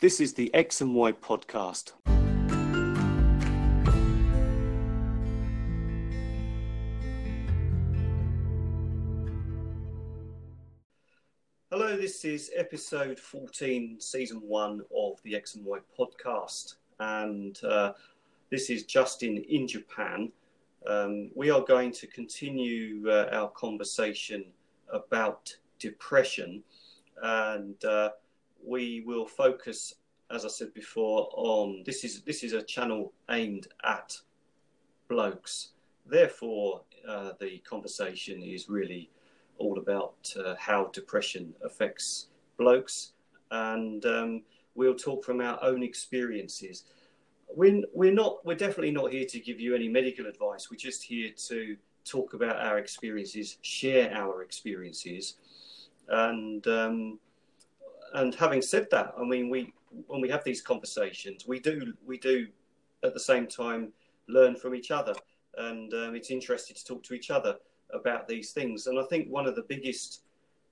This is the X and Y podcast. Hello, this is episode 14, season one of the X and Y podcast. And uh, this is Justin in Japan. Um, we are going to continue uh, our conversation about depression. And uh, we will focus, as I said before, on this is this is a channel aimed at blokes. Therefore, uh, the conversation is really all about uh, how depression affects blokes, and um, we'll talk from our own experiences. We're, we're not we're definitely not here to give you any medical advice. We're just here to talk about our experiences, share our experiences, and um, and having said that, I mean, we when we have these conversations, we do we do at the same time learn from each other, and um, it's interesting to talk to each other about these things. And I think one of the biggest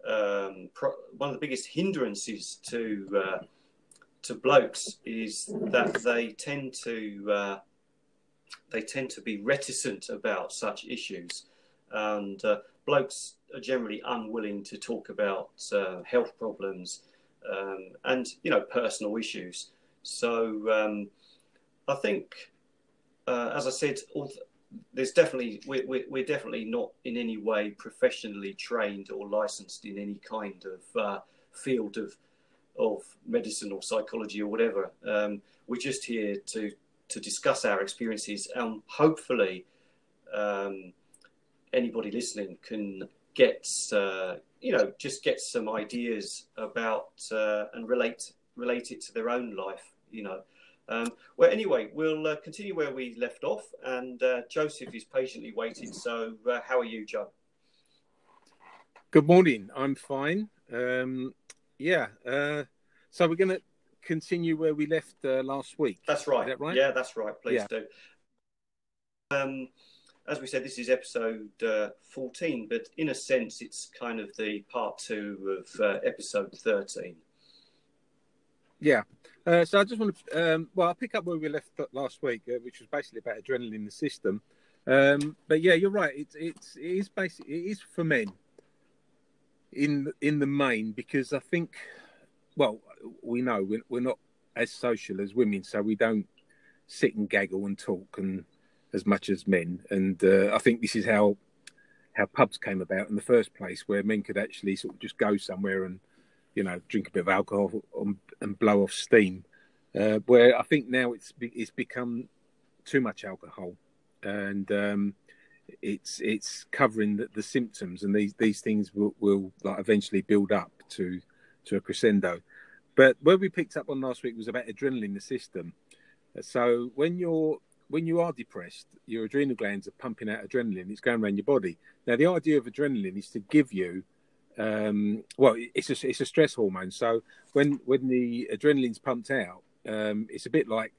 um, pro- one of the biggest hindrances to uh, to blokes is that they tend to uh, they tend to be reticent about such issues, and uh, blokes are generally unwilling to talk about uh, health problems um, and you know personal issues. So um, I think, uh, as I said, there's definitely we're, we're, definitely not in any way professionally trained or licensed in any kind of uh, field of of medicine or psychology or whatever. Um, we're just here to to discuss our experiences and hopefully um, anybody listening can get uh, you know just get some ideas about uh, and relate relate it to their own life you know. Um, well anyway we'll uh, continue where we left off and uh, joseph is patiently waiting so uh, how are you joe? Good morning. I'm fine. Um, yeah uh, so we're going to continue where we left last week. That's right. that right? Yeah that's right. Please yeah. do. Um, as we said, this is episode uh, 14, but in a sense, it's kind of the part two of uh, episode 13. Yeah. Uh, so I just want to, um, well, I'll pick up where we left last week, uh, which was basically about adrenaline in the system. Um, but yeah, you're right. It's it's it is basically it is for men in in the main because I think, well, we know we're, we're not as social as women, so we don't sit and gaggle and talk and as much as men. And uh, I think this is how how pubs came about in the first place, where men could actually sort of just go somewhere and you know drink a bit of alcohol and, and blow off steam. Uh, where I think now it's it's become too much alcohol, and um, it's it's covering the, the, symptoms, and these these things will, will like eventually build up to to a crescendo. But where we picked up on last week was about adrenaline in the system. So when you're when you are depressed, your adrenal glands are pumping out adrenaline. It's going around your body. Now, the idea of adrenaline is to give you, um, well, it's a, it's a stress hormone. So when when the adrenaline's pumped out, um, it's a bit like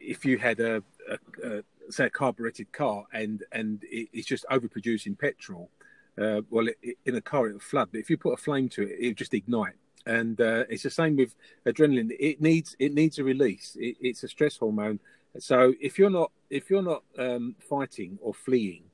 if you had a, a, a say a carbureted car and and it, it's just overproducing petrol. Uh, well, it, it, in a car it will flood, but if you put a flame to it, it'll just ignite. And uh, it's the same with adrenaline. It needs it needs a release. it's a stress hormone so if you're not if you're not um, fighting or fleeing,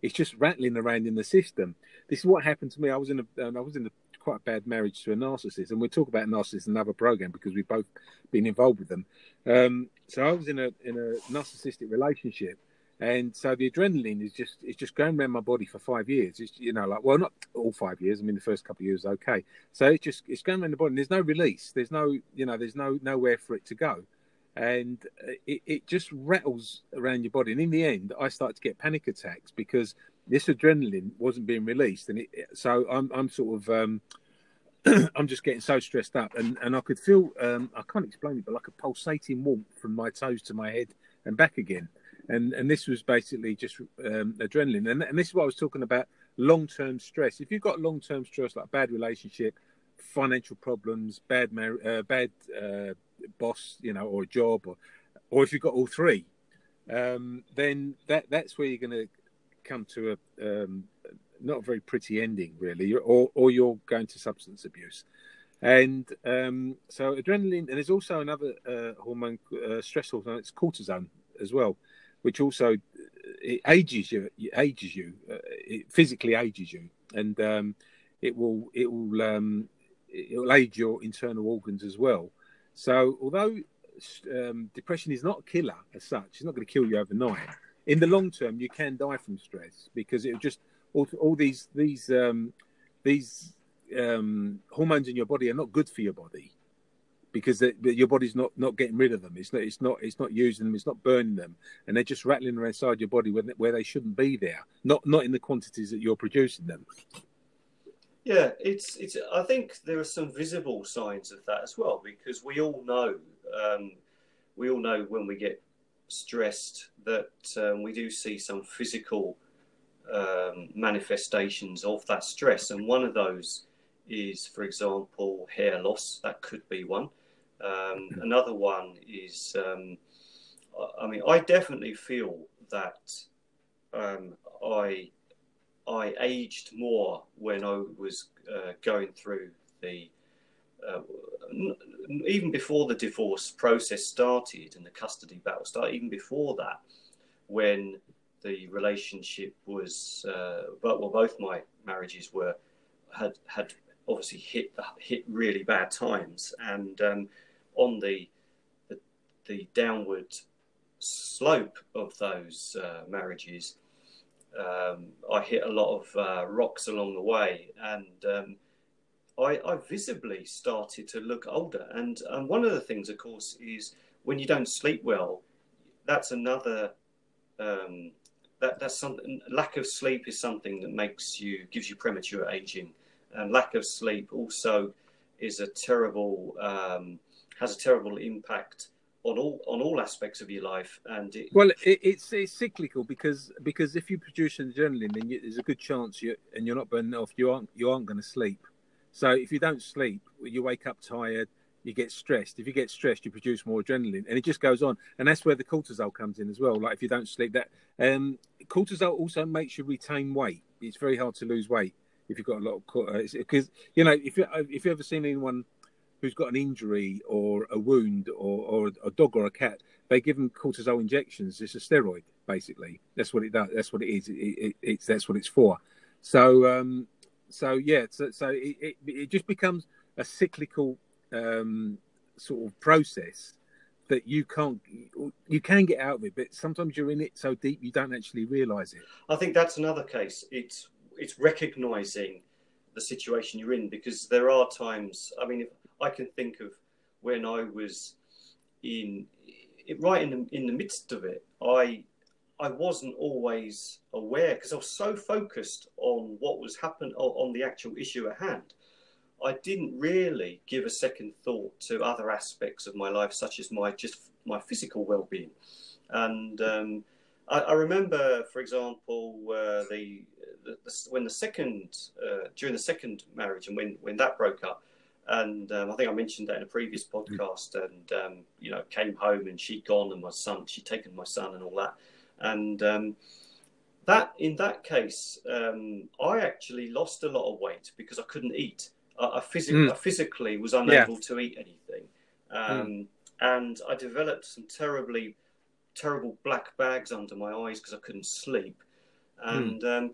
it's just rattling around in the system. This is what happened to me. I was in a I was in a quite bad marriage to a narcissist, and we'll talk about narcissists in another program because we've both been involved with them. Um, so I was in a in a narcissistic relationship, and so the adrenaline is just it's just going around my body for five years. It's you know like well not all five years. I mean the first couple of years okay. So it's just it's going around the body. There's no release. There's no you know there's no nowhere for it to go and uh, it, it just rattles around your body. And in the end, I started to get panic attacks because this adrenaline wasn't being released, and it, so I'm I'm sort of um, I'm just getting so stressed up, and and I could feel um, I can't explain it, but like a pulsating warmth from my toes to my head and back again, and and this was basically just um, adrenaline, and and this is what I was talking about long term stress. If you've got long term stress like bad relationship, financial problems, bad mar- uh, bad uh, boss, you know, or a job, or or if you've got all three, um, then that that's where you're going to come to a um, not a very pretty ending, really, or or you're going to substance abuse. And um, so adrenaline, and there's also another uh, hormone, uh, stress hormone. It's cortisone as well, which also it ages you, it ages you, uh, it physically ages you, and um, it will it will um, it will age your internal organs as well. So although um, depression is not a killer as such, it's not going to kill you overnight. In the long term, you can die from stress because it just all, all these these um, these um, hormones in your body are not good for your body because they, your body's not not getting rid of them. It's not it's not it's not using them. It's not burning them, and they're just rattling around inside your body where, where they shouldn't be there. Not not in the quantities that you're producing them. Yeah, it's it's. I think there are some visible signs of that as well because we all know um, we all know when we get stressed that um, we do see some physical um, manifestations of that stress, and one of those is, for example, hair loss. That could be one. Um, mm-hmm. another one is, um, I mean, I definitely feel that um, I I aged more when I was uh, going through the uh, even before the divorce process started and the custody battle started, even before that, when the relationship was, uh, but well, both my marriages were had had obviously hit hit really bad times, and um, on the, the, the downward slope of those uh, marriages, um, I hit a lot of uh, rocks along the way, and um, I, I, visibly started to look older. And, and one of the things, of course, is when you don't sleep well, that's another. Um, that, that's something. Lack of sleep is something that makes you gives you premature aging, and lack of sleep also is a terrible um, has a terrible impact on all on all aspects of your life. And it... well, it, it's it's cyclical because because if you produce adrenaline, then you, there's a good chance you and you're not burning off. You aren't you aren't going to sleep. So if you don't sleep, you wake up tired. You get stressed. If you get stressed, you produce more adrenaline, and it just goes on. And that's where the cortisol comes in as well. Like if you don't sleep, that um, cortisol also makes you retain weight. It's very hard to lose weight if you've got a lot of because uh, you know if you if you ever seen anyone who's got an injury or a wound or, or a dog or a cat, they give them cortisol injections. It's a steroid, basically. That's what it does. That's what it is. It, it, it's that's what it's for. So, um, so yeah. So, so it, it, just becomes a cyclical um, sort of process that you can't you can get out of it, but sometimes you're in it so deep you don't actually realise it. I think that's another case. It's it's recognizing the situation you're in because there are times. I mean, I can think of when I was in right in the in the midst of it. I I wasn't always aware because I was so focused on what was happening on the actual issue at hand. I didn't really give a second thought to other aspects of my life, such as my just my physical well-being. And um, I, I, remember, for example, uh, the the, the, when the second uh, during the second marriage and when when that broke up, and um, I think I mentioned that in a previous podcast. And um, you know, came home and she'd gone, and my son, she'd taken my son, and all that. And um, that in that case, um, I actually lost a lot of weight because I couldn't eat. I, I, phys- mm. I physically was unable yeah. to eat anything, mm. and I developed some terribly terrible black bags under my eyes because I couldn't sleep, mm. and mm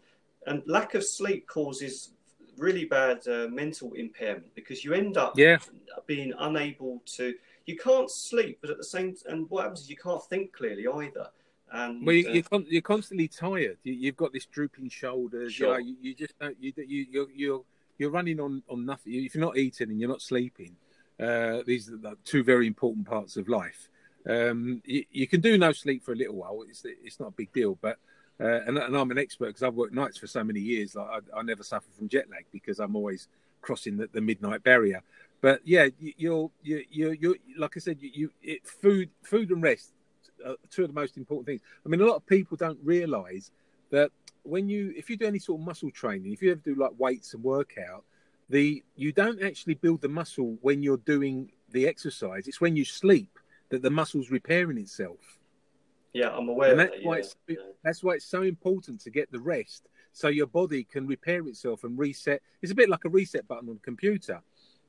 and lack of sleep causes really bad uh, mental impairment because you end up yeah. being unable to you can't sleep but at the same and what happens is you can't think clearly either. And well you, are uh, you're constantly tired. You, have got this drooping shoulders sure. you, know, you, you just don't you, you you're, you're you're running on on nothing. If you're not eating and you're not sleeping uh, these are the two very important parts of life. Um, you, you, can do no sleep for a little while. It's it's not a big deal but uh, and, and, I'm an expert because I've worked nights for so many years. Like I, I, never suffer from jet lag because I'm always crossing the, the midnight barrier. But yeah, you, are you you you like I said, you, you it, food food and rest are two of the most important things. I mean, a lot of people don't realise that when you if you do any sort of muscle training, if you ever do like weights and workout, the you don't actually build the muscle when you're doing the exercise. It's when you sleep that the muscle's repairing itself. Yeah, I'm aware. And that's that, why yeah. it's that's why it's so important to get the rest, so your body can repair itself and reset. It's a bit like a reset button on a computer.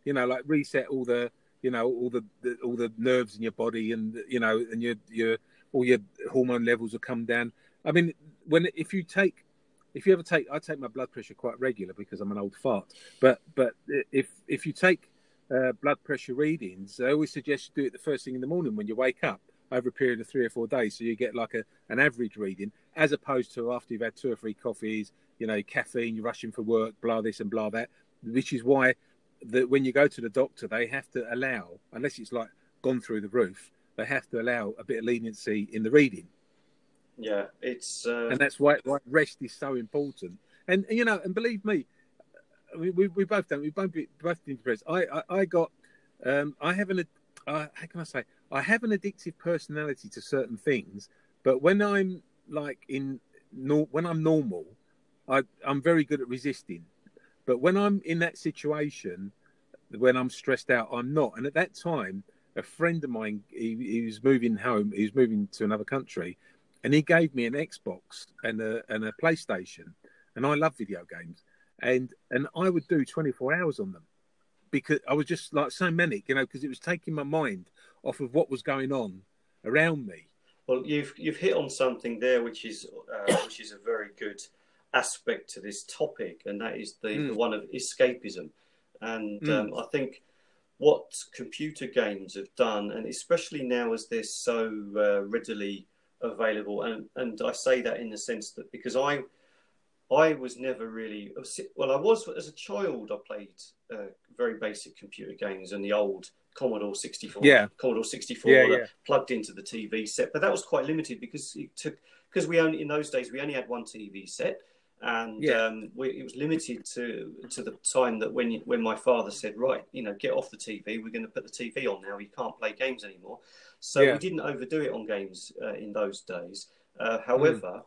you know, like reset all the, you know, all the, the all the nerves in your body, and you know, and your your all your hormone levels will come down. I mean, when if you take if you ever take I take my blood pressure quite regular because I'm an old fart. But but if if you take uh, blood pressure readings, I always suggest you do it the first thing in the morning when you wake up over a period of three or four days, so you get like a an average reading, as opposed to after you've had two or three coffees, you know, caffeine, you're rushing for work, blah this and blah that. Which is why that when you go to the doctor, they have to allow, unless it's like gone through the roof, they have to allow a bit of leniency in the reading. Yeah, it's uh... and that's why, why rest is so important. And, you know, and believe me, we, we, we both don't. We both be, both been depressed. I, I, I got, um, I have an, uh, how can I say? I have an addictive personality to certain things, but when I'm like in, no, when I'm normal, I, I'm very good at resisting. But when I'm in that situation, when I'm stressed out, I'm not. And at that time, a friend of mine, he, he was moving home. He was moving to another country, and he gave me an Xbox and a and a PlayStation, and I love video games, and and I would do 24 hours on them because I was just like so manic, you know, because it was taking my mind off of what was going on around me. Well, you've you've hit on something there, which is uh, which is a very good aspect to this topic, and that is the, mm. the one of escapism. And mm. um, I think what computer games have done, and especially now as they're so uh, readily available. And and I say that in the sense that because I I was never really well. I was as a child. I played uh, very basic computer games and the old Commodore 64. Yeah, Commodore 64 yeah, yeah. plugged into the TV set, but that was quite limited because it took because we only in those days we only had one TV set, and yeah. um, we, it was limited to to the time that when when my father said, right, you know, get off the TV, we're going to put the TV on now. You can't play games anymore. So yeah. we didn't overdo it on games uh, in those days. Uh, however,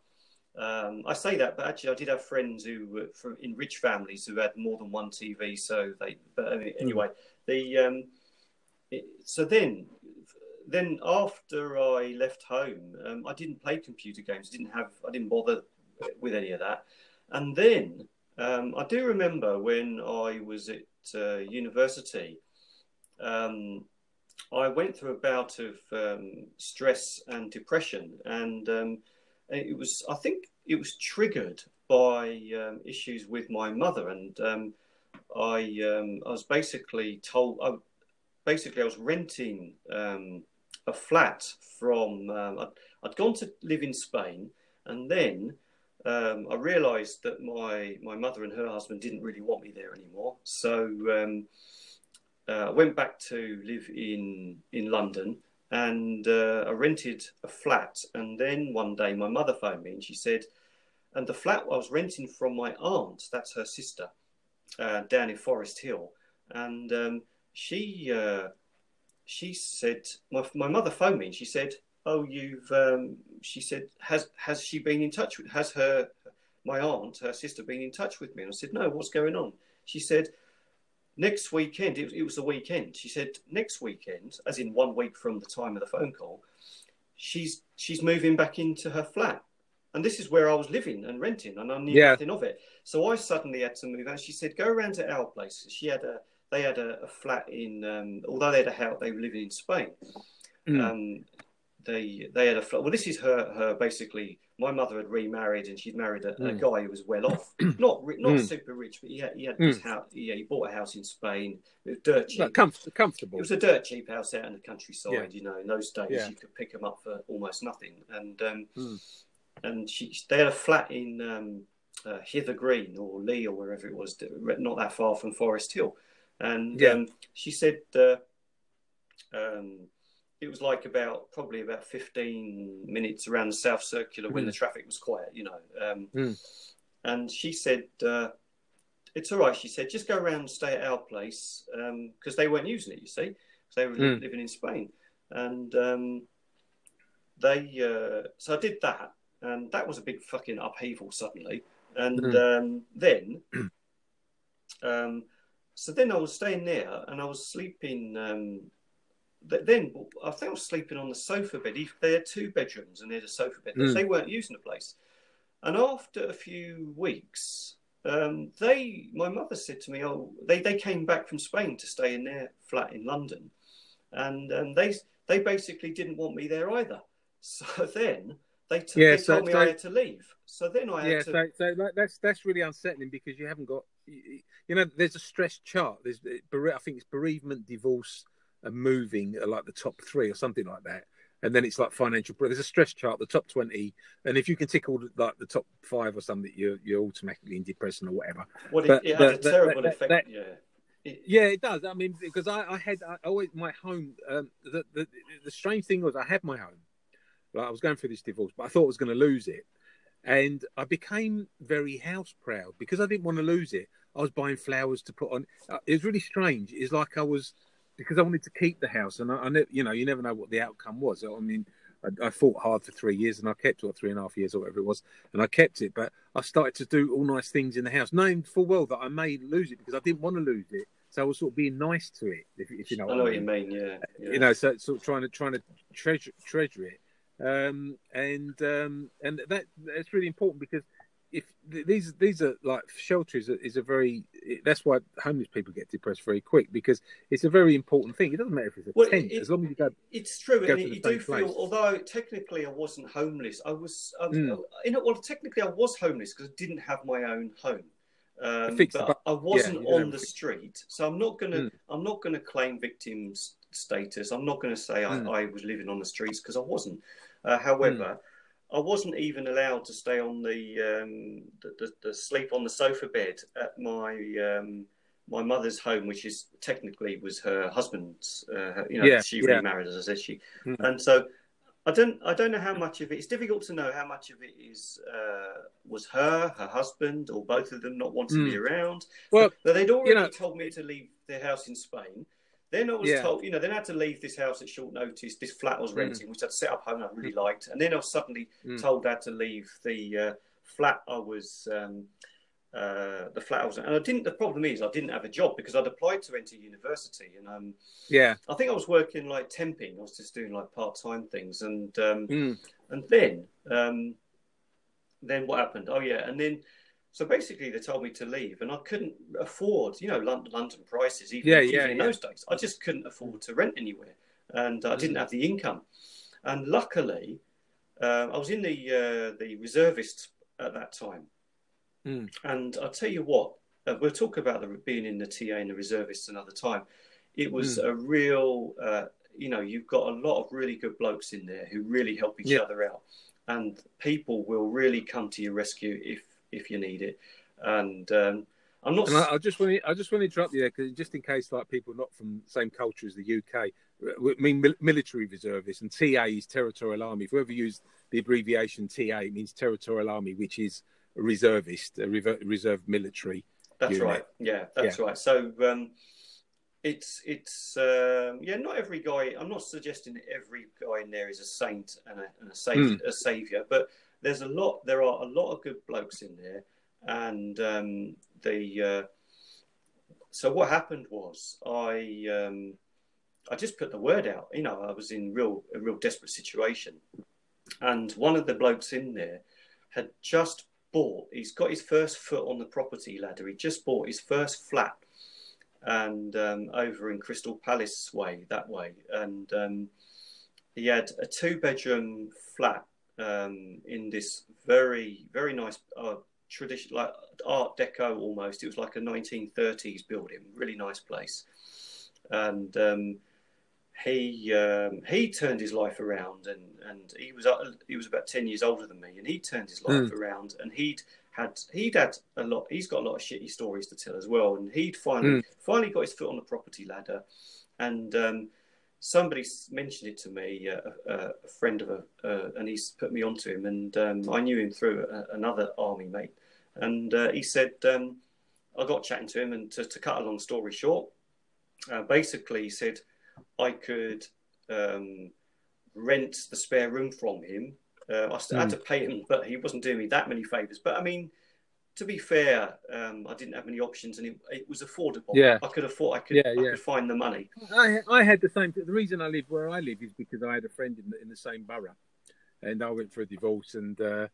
mm. um, I say that, but actually, I did have friends who were from in rich families who had more than one TV. So they, but mm. anyway, mm. the um, so then then after I left home, um, I didn't play computer games. Didn't have I didn't bother with any of that. And then um, I do remember when I was at uh, university, um, I went through a bout of um, stress and depression, and um, it was I think it was triggered by um, issues with my mother, and I I was basically told I, basically I was renting a flat from I'd, I'd gone to live in Spain, and then um, I realised that my my mother and her husband didn't really want me there anymore. So um, uh, I went back to live in in London, and uh, I rented a flat. And then one day, my mother phoned me, and she said, "And the flat I was renting from my aunt, that's her sister, uh, down in Forest Hill, and um, she." Uh, she said, my, my mother phoned me and she said, oh, you've, um, she said, has, has she been in touch with, has her, my aunt, her sister been in touch with me? And I said, no, what's going on? She said, next weekend, it, it was the weekend. She said, next weekend, as in one week from the time of the phone call, she's, she's moving back into her flat. And this is where I was living and renting, and I knew yeah. nothing of it. So I suddenly had to move. And she said, "Go around to our place." She had a, they had a, a flat in, um, although they had a house, they were living in Spain. Mm. Um, they they had a flat. well. This is her her basically. My mother had remarried, and she'd married a, mm. a guy who was well off, not not mm. super rich, but he had he had mm. his house. Yeah, he bought a house in Spain. It was dirt cheap, comf- comfortable. It was a dirt cheap house out in the countryside. Yeah. You know, in those days yeah. you could pick them up for almost nothing. And um, mm. and she they had a flat in um, uh, Hither Green or Lee or wherever it was, not that far from Forest Hill. And yeah. um, she said. Uh, um, it was like about probably about 15 minutes around the South Circular mm. when the hmm. traffic was quiet, you know. Um, mm. And she said, uh, It's all right. She said, Just go around and stay at our place because um, they weren't using it, you see. They were mm. living in Spain. And um, they, uh, so I did that. And that was a big fucking upheaval suddenly. And hmm. um, then, um, so then I was staying there and I was sleeping um, then I think I was sleeping on the sofa bed. They had two bedrooms and they had a sofa bed. Mm. They weren't using the place. And after a few weeks, um, they, my mother said to me, "Oh, they, they came back from Spain to stay in their flat in London, and um, they they basically didn't want me there either. So then they, t- Yeah, they so- told me so- I had to leave. So then I had yeah, to. so, so that's that's really unsettling because you haven't got, you know, there's a stress chart. There's, I think it's bereavement, divorce, and moving are like the top three or something like that. And then it's like financial. There's a stress chart, the top twenty, and if you can tick all the, like the top five or something, you're you're automatically in depression or whatever. Well, it, But- it had but a terrible that- effect. that- yeah. It, Yeah, it does. I mean, because I, I had I always my home. Um, the, the the strange thing was I had my home. Like I was going through this divorce, but I thought I was going to lose it, and I became very house proud because I didn't want to lose it. I was buying flowers to put on. Uh, It was really strange. It's like I was because I wanted to keep the house, and I, I ne- you know, you never know what the outcome was. I mean. I, I fought hard for three years, and I kept it, or three and a half years, or whatever it was, and I kept it. But I started to do all nice things in the house, knowing full well that I may lose it because I didn't want to lose it. So I was sort of being nice to it, if, if you know. I what know I what you mean. mean. Yeah. yeah. You know, so sort of trying to trying to treasure treasure it, um, and um, and that that's really important because if these these are like shelter is a, is a very that's why homeless people get depressed very quick because it's a very important thing. It doesn't matter if it's a Well, tent it- as long as you go. It's true, go and you do same feel. place. Although technically I wasn't homeless, I was. I was Mm. you know, well, technically I was homeless because I didn't have my own home. Um, but I wasn't yeah, on the street, so I'm not gonna. Mm. I'm not gonna claim victims status. I'm not gonna say Mm. I, I was living on the streets because I wasn't. Uh, however. I wasn't even allowed to stay on the, um, the, the the sleep on the sofa bed at my um, my mother's home, which is technically was her husband's. Uh, you know, Yeah, she yeah. remarried, as I said, she Mm. and so I don't I don't know how much of it. It's difficult to know how much of it is uh, was her, her husband, or both of them not wanting to be around. Well, but they'd already know- told me to leave their house in Spain. Then I was Yeah. told, you know, then I had to leave this house at short notice. This flat I was Mm. renting, which I'd set up home, and I really liked. And then I was suddenly Mm. told I had to leave the uh, flat I was. Um, uh, the flat I was, and I didn't. The problem is, I didn't have a job because I'd applied to enter university, and um, yeah, I think I was working like temping. I was just doing like part time things, and um, mm. and then um, then what happened? Oh yeah, and then so basically they told me to leave, and I couldn't afford, you know, London, London prices. Even, Yeah, yeah, in yeah. those days, I just couldn't afford to rent anywhere, and I didn't Mm. have the income. And luckily, uh, I was in the uh, the reservists at that time, Mm. and I'll tell you what, uh, we'll talk about the being in the TA and the reservists another time. It was Mm. a real, uh, you know, you've got a lot of really good blokes in there who really help each Yeah. other out, and people will really come to your rescue if if you need it. And um, I'm not. And I, I just want to, I just want to interrupt you there because just in case like people not from the same culture as the UK, I mean mil- military reservists and TA is territorial army. If we ever use the abbreviation TA, it means territorial army, which is reservist, a reserve military. That's unit. right. Yeah, that's right. So um, it's it's um, yeah. Not every guy. I'm not suggesting that every guy in there is a saint and a, and a, sav- a savior, but there's a lot. There are a lot of good blokes in there, and um, the. Uh, so what happened was I um, I just put the word out. You know, I was in real a real desperate situation, and one of the blokes in there had just bought. He's got his first foot on the property ladder. He just bought his first flat, and um, over in Crystal Palace way that way, and um, he had a two-bedroom flat um, in this very very nice uh, tradition like Art Deco almost. It was like a 1930s building, really nice place, and. He um, he turned his life around and, and he was uh, he was about ten years older than me and he turned his life Mm. around and he'd had he'd had a lot he's got a lot of shitty stories to tell as well and he'd finally Mm. finally got his foot on the property ladder and um, somebody mentioned it to me uh, a, a friend of a uh, and he's put me onto him and um, I knew him through a, another army mate and uh, he said um, I got chatting to him and to, to cut a long story short uh, basically he said I could um, rent the spare room from him. Uh, I still had Mm. to pay him, but he wasn't doing me that many favours. But I mean, to be fair, um, I didn't have many options, and it, it was affordable. Yeah. I could afford. I could. Yeah, I could find the money. I, I had the same. The reason I live where I live is because I had a friend in the, in the same borough, and I went for a divorce, and uh,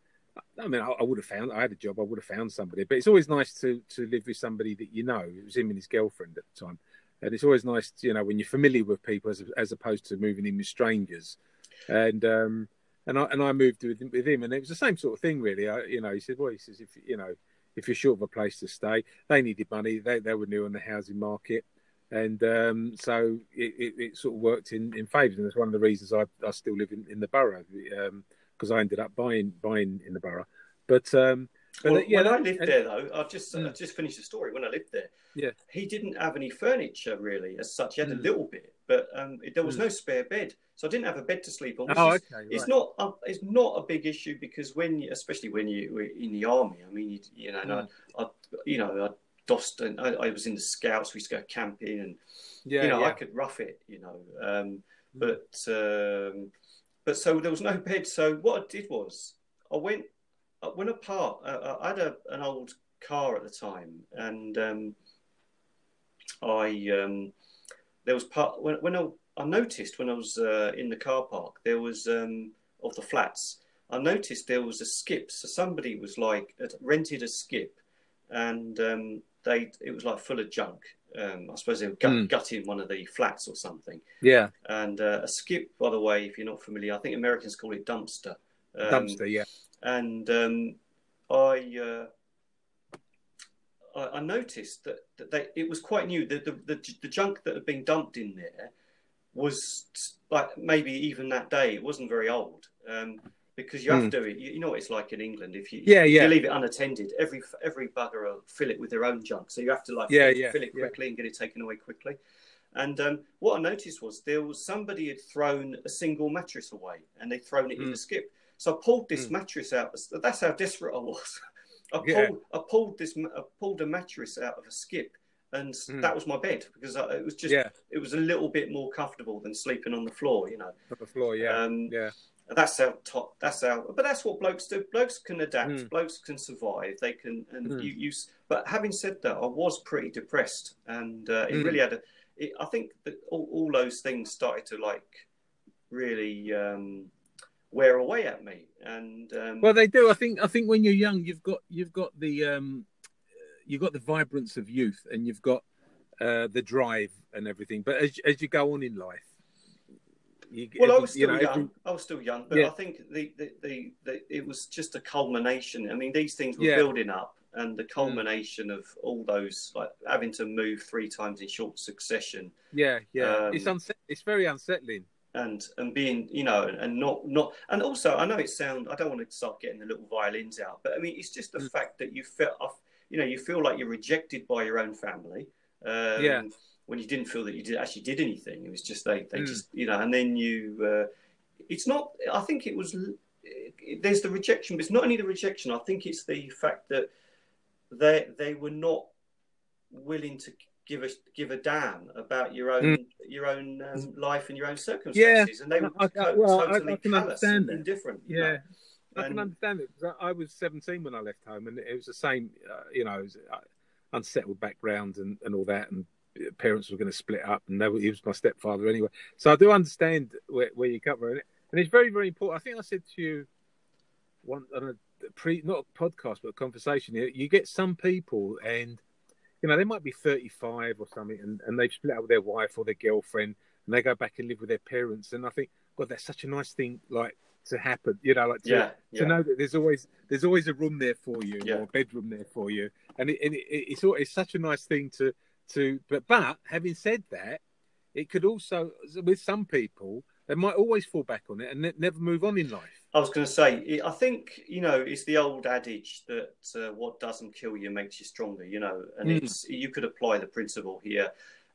I mean, I, I, would have found. I had a job. I would have found somebody. But it's always nice to to live with somebody that you know. It was him and his girlfriend at the time, and it's always nice, you know, when you're familiar with people as as opposed to moving in with strangers. And um, and I and I moved with him, with him, and it was the same sort of thing, really. I, you know, he said, well, he says, if you know, if you're short of a place to stay, they needed money. They they were new on the housing market and um, so it, it, it, sort of worked in, in favour. And that's one of the reasons I, I still live in, in the borough because um, I ended up buying buying in the borough. But, um, well, yeah, when I lived and, there though, I've just mm. I just finished the story. When I lived there, yeah, he didn't have any furniture really as such. He had mm. a little bit, but um, there was mm. no spare bed, so I didn't have a bed to sleep on. Oh, is, okay. Right. It's not a, it's not a big issue because when you, especially when you were in the army, I mean, you, you know, mm. I, I, you know, I Doston. I, I, was in the scouts. We used to go camping, and yeah, you know, yeah. I could rough it, you know. Um, but um, but so there was no bed. So what I did was I went went apart. Uh, I had a, an old car at the time, and um, I um, there was part when when I, I noticed when I was uh, in the car park there was um, of the flats. I noticed there was a skip. So somebody was like rented a skip, and um, they it was like full of junk. Um, I suppose they were gut, mm. gutting one of the flats or something. Yeah. And uh, a skip, by the way, if you're not familiar, I think Americans call it dumpster. Um, dumpster, yeah. And um, I, uh, I, I noticed that, that they, it was quite new. The, the, the the junk that had been dumped in there was like maybe even that day it wasn't very old. Um, because you have mm. to. You, you know what it's like in England. If you yeah, yeah. you leave it unattended, every every bugger will fill it with their own junk. So you have to like yeah, fill, yeah, fill it quickly yeah. and get it taken away quickly. And um, what I noticed was there was somebody had thrown a single mattress away, and they'd thrown it mm. in the skip. So I pulled this mm. mattress out. That's how desperate I was. I pulled, yeah. I pulled this, I pulled a mattress out of a skip, and mm. that was my bed because I, it was just, yeah. it was a little bit more comfortable than sleeping on the floor, you know. On the floor, yeah, um, yeah that's our top. That's our. But that's what blokes do. Blokes can adapt. Mm. Blokes can survive. They can. And mm. you use. But having said that, I was pretty depressed, and uh, it mm. really had a. It, I think that all, all, those things started to like really um, wear away at me. And um, well, they do. I think. I think when you're young, you've got you've got the um, you've got the vibrance of youth, and you've got uh, the drive and everything. But as as you go on in life you, well, I was still you know, young. Every... I was still young, but yeah. I think the, the, the, the, it was just a culmination. I mean, these things were yeah. building up, and the mm. culmination mm. of all those, like having to move three times in short succession. Yeah, yeah, um, it's unset- It's very unsettling. And and being, you know, and not not, and also I know it sound. I don't want to start getting the little violins out, but I mean, it's just the mm. fact that you feel, you know, you feel like you're rejected by your own family. Um, yeah when you didn't feel that you did actually did anything. It was just they they mm. just you know, and then you. Uh, it's not. I think it was. There's the rejection, but it's not only the rejection. I think it's the fact that they they were not willing to give a give a damn about your own mm. your own um, life and your own circumstances, yeah. and they were I, I, well, totally I, I can understand indifferent. Yeah. Know? I can understand it because I, was 17 when I left home, and it was the same. Uh, you know, it was, uh, unsettled background and, and all that, and parents were going to split up, and they were, he was my stepfather anyway. So I do understand where, where you come from, and it's very, very important. I think I said to you one on a pre, not a podcast, but a conversation. You get some people, and you know they might be thirty-five or something, and, and they've split up with their wife or their girlfriend, and they go back and live with their parents. And I think, God, that's such a nice thing, like to happen. You know, like to, yeah, yeah. to know that there's always there's always a room there for you, yeah. or a bedroom there for you, and, it, and it, it's it's such a nice thing to to but but having said that it could also with some people they might always fall back on it and ne- never move on in life i was going to say i think you know it's the old adage that uh, what doesn't kill you makes you stronger you know and mm. it's you could apply the principle here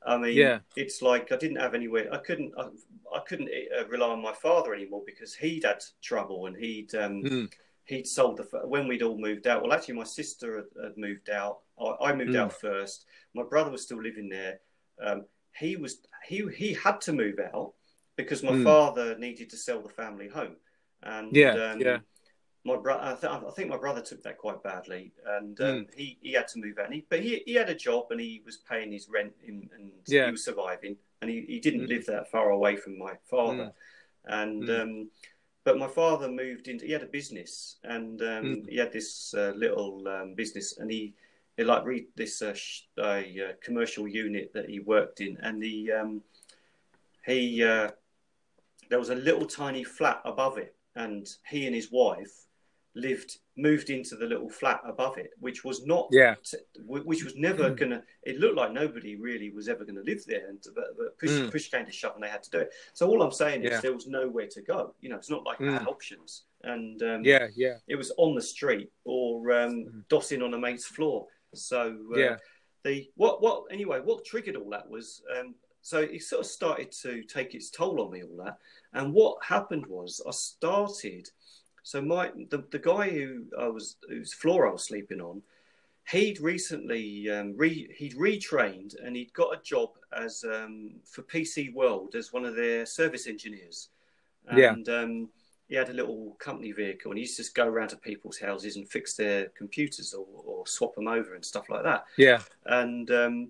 i mean yeah. it's like i didn't have anywhere i couldn't i, I couldn't uh, rely on my father anymore because he'd had trouble and he'd um, mm he'd sold the when we'd all moved out. Well, actually, my sister had, had moved out. I, I moved mm. out first. My brother was still living there. Um, he was he he had to move out because my mm. father needed to sell the family home. And yeah, um, yeah. My brother, I, th- I, think my brother took that quite badly, and um, mm. he, he had to move out. And he, but he, he had a job, and he was paying his rent, in, and yeah. he was surviving. And he, he didn't mm. live that far away from my father. Mm. And mm. um, but my father moved into. He had a business, and um, Mm. he had this uh, little um, business, and he, he like read this uh, sh- a, uh, commercial unit that he worked in, and he um, he uh, there was a little tiny flat above it, and he and his wife lived moved into the little flat above it, which was not Yeah. which was never Mm. gonna. It looked like nobody really was ever gonna live there, and but, but push Mm. push came to shove, and they had to do it. So all I'm saying is Yeah. there was nowhere to go. You know, it's not like I had Mm. options, and um, Yeah, yeah, it was on the street or um, Mm. dossing on a mate's floor. So uh, yeah, the what what anyway what triggered all that was um, so it sort of started to take its toll on me all that. And what happened was i started so my the, the guy who i was whose floor i was sleeping on he'd recently um, re, he'd retrained and he'd got a job as um, for pc world as one of their service engineers. Yeah. and um, he had a little company vehicle and he used to just go around to people's houses and fix their computers or, or swap them over and stuff like that. Yeah, and um,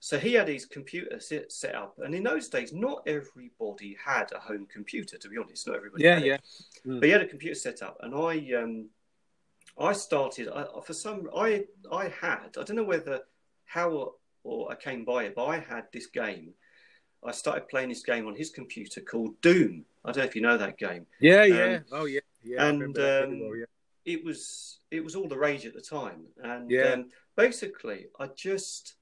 so he had his computer set, set up. And in those days, not everybody had a home computer. To be honest, not everybody. yeah, yeah. Mm. But he had a computer set up, and I, um, I started. I, for some, I, I had. I don't know whether how or, I came by it, but I had this game. I started playing this game on his computer called Doom. I don't know if you know that game. Yeah, yeah. oh, yeah, yeah. And, um, well, yeah. it was it was all the rage at the time and Yeah. um, basically i just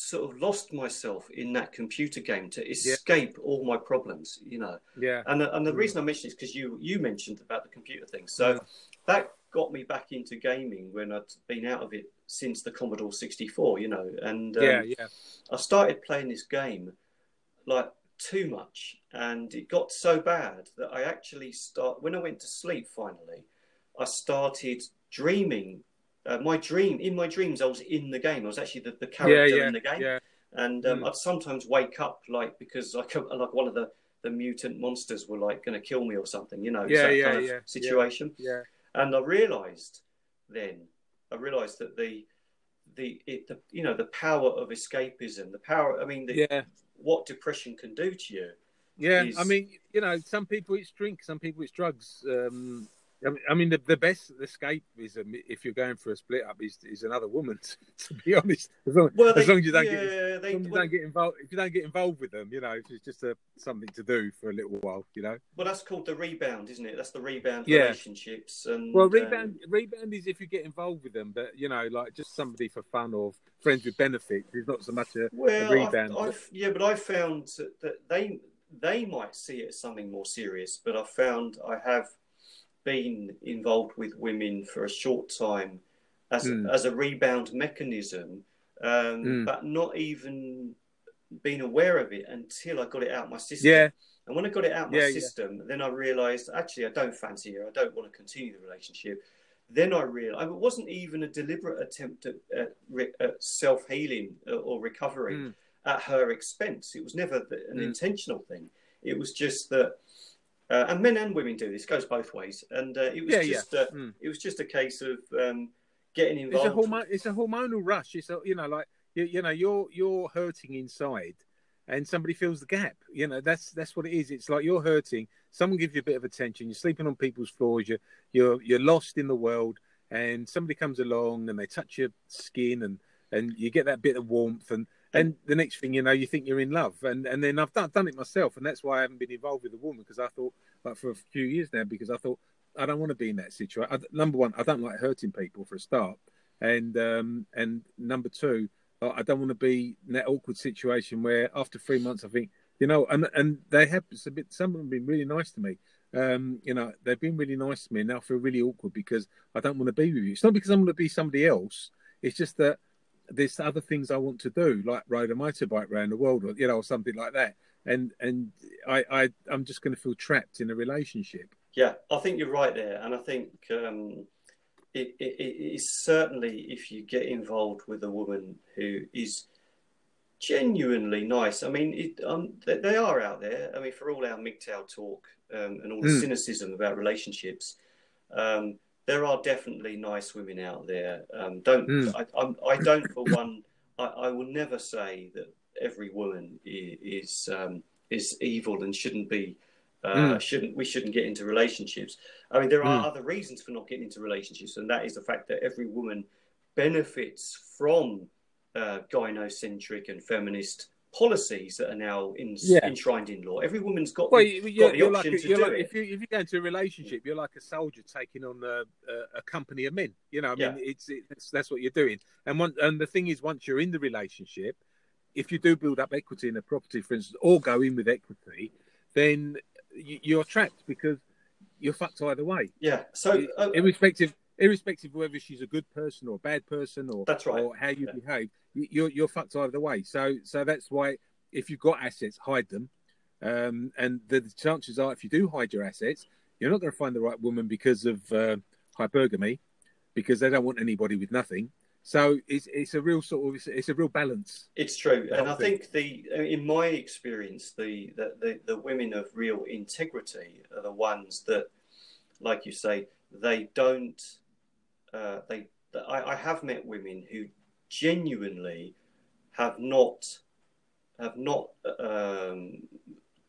sort of lost myself in that computer game to escape all my problems you know yeah, and, the- and the Mm. reason i mentioned is because you you mentioned about the computer thing so Mm. that got me back into gaming when i'd been out of it since the commodore 64 you know and um, yeah, yeah, I started playing this game like too much, and it got so bad that I actually start when I went to sleep. Finally, I started dreaming. Uh, my dream in my dreams, I was in the game. I was actually the, the character yeah, in the game, yeah. and um, Mm. I'd sometimes wake up like because could, like one of the the mutant monsters were like going to kill me or something. You know, Yeah, that yeah, kind of yeah, yeah. situation. yeah. And I realised then, I realised that the the it the you know the power of escapism, the power. I mean, the, Yeah, what depression can do to you. yeah. is- I mean, you know, some people it's drink, some people it's drugs. Um, I mean, the, the best escapism, if you're going for a split up, is is another woman. To be honest, as long, Well, as, long as you don't yeah, get they, long as you well, don't get involved, if you don't get involved with them, you know, if it's just a something to do for a little while, you know. well, that's called the rebound, isn't it? That's the rebound Yeah. relationships. And Well, um, rebound rebound is if you get involved with them, but you know, like just somebody for fun or friends with benefits is not so much a well, rebound. I've, I've, yeah, but I found that they they might see it as something more serious. But I found I have been involved with women for a short time as Mm. as a rebound mechanism, um, Mm. but not even being aware of it until I got it out my system. yeah, And when I got it out my Yeah, yeah. system, then I realised actually I don't fancy her. I don't want to continue the relationship. Then I realised it wasn't even a deliberate attempt at, at, re- at self healing or recovery Mm. at her expense. It was never an Mm. intentional thing. It was just that, uh, and men and women do this. Goes both ways. And uh, it was Yeah, yeah. just uh, Mm. it was just a case of um, getting it's involved. a hormone it's a hormonal rush. It's a you know like you, you know you're you're hurting inside, and somebody fills the gap. You know that's that's what it is. It's like you're hurting. Someone gives you a bit of attention. You're sleeping on people's floors. You're you're you're lost in the world, and somebody comes along and they touch your skin and and you get that bit of warmth and. And the next thing you know, you think you're in love, and and then I've done, done it myself, and that's why I haven't been involved with a woman because I thought, like for a few years now, because I thought I don't want to be in that situation. I, number one, I don't like hurting people for a start, and um, and number two, I don't want to be in that awkward situation where after three months I think, you know, and and they have a bit. Some of them have been really nice to me. Um, you know, they've been really nice to me. and Now I feel really awkward because I don't want to be with you. It's not because I want to be somebody else. It's just that there's other things I want to do, like ride a motorbike around the world, or you know, or something like that. And and I, I I'm just going to feel trapped in a relationship. Yeah, I think you're right there, and I think um, it, it, it is certainly if you get involved with a woman who is genuinely nice. I mean, it, um, they, they are out there. I mean, for all our MGTOW talk um, and all the Mm. cynicism about relationships, um, there are definitely nice women out there. Um, don't Mm. I, I'm, I don't for one. I, I will never say that every woman is is, um, is evil and shouldn't be Uh, Mm. Shouldn't we shouldn't get into relationships? I mean, there are Mm. other reasons for not getting into relationships, and that is the fact that every woman benefits from uh, gynocentric and feminist policies that are now in, Yeah. enshrined in law. Every woman's got, Well, the, got you're, the you're like, option a- to you're do like it. if you if you go into a relationship, you're like a soldier taking on a, a, company of men. You know, I mean, it's, it's that's what you're doing. And one and the thing is, once you're in the relationship, if you do build up equity in a property, for instance, or go in with equity, then you, you're trapped because you're fucked either way, Yeah. So uh, irrespective irrespective of whether she's a good person or a bad person or That's right. or how you Yeah. behave, you- you're you're fucked either way. So so that's why if you've got assets, hide them. Um, and the, the chances are, if you do hide your assets, you're not going to find the right woman because of uh, hypergamy, because they don't want anybody with nothing. So it's it's a real sort of it's, it's a real balance. It's true, and I think the in my experience, the, the the the women of real integrity are the ones that, like you say, they don't. Uh, they I, I have met women who genuinely have not have not um,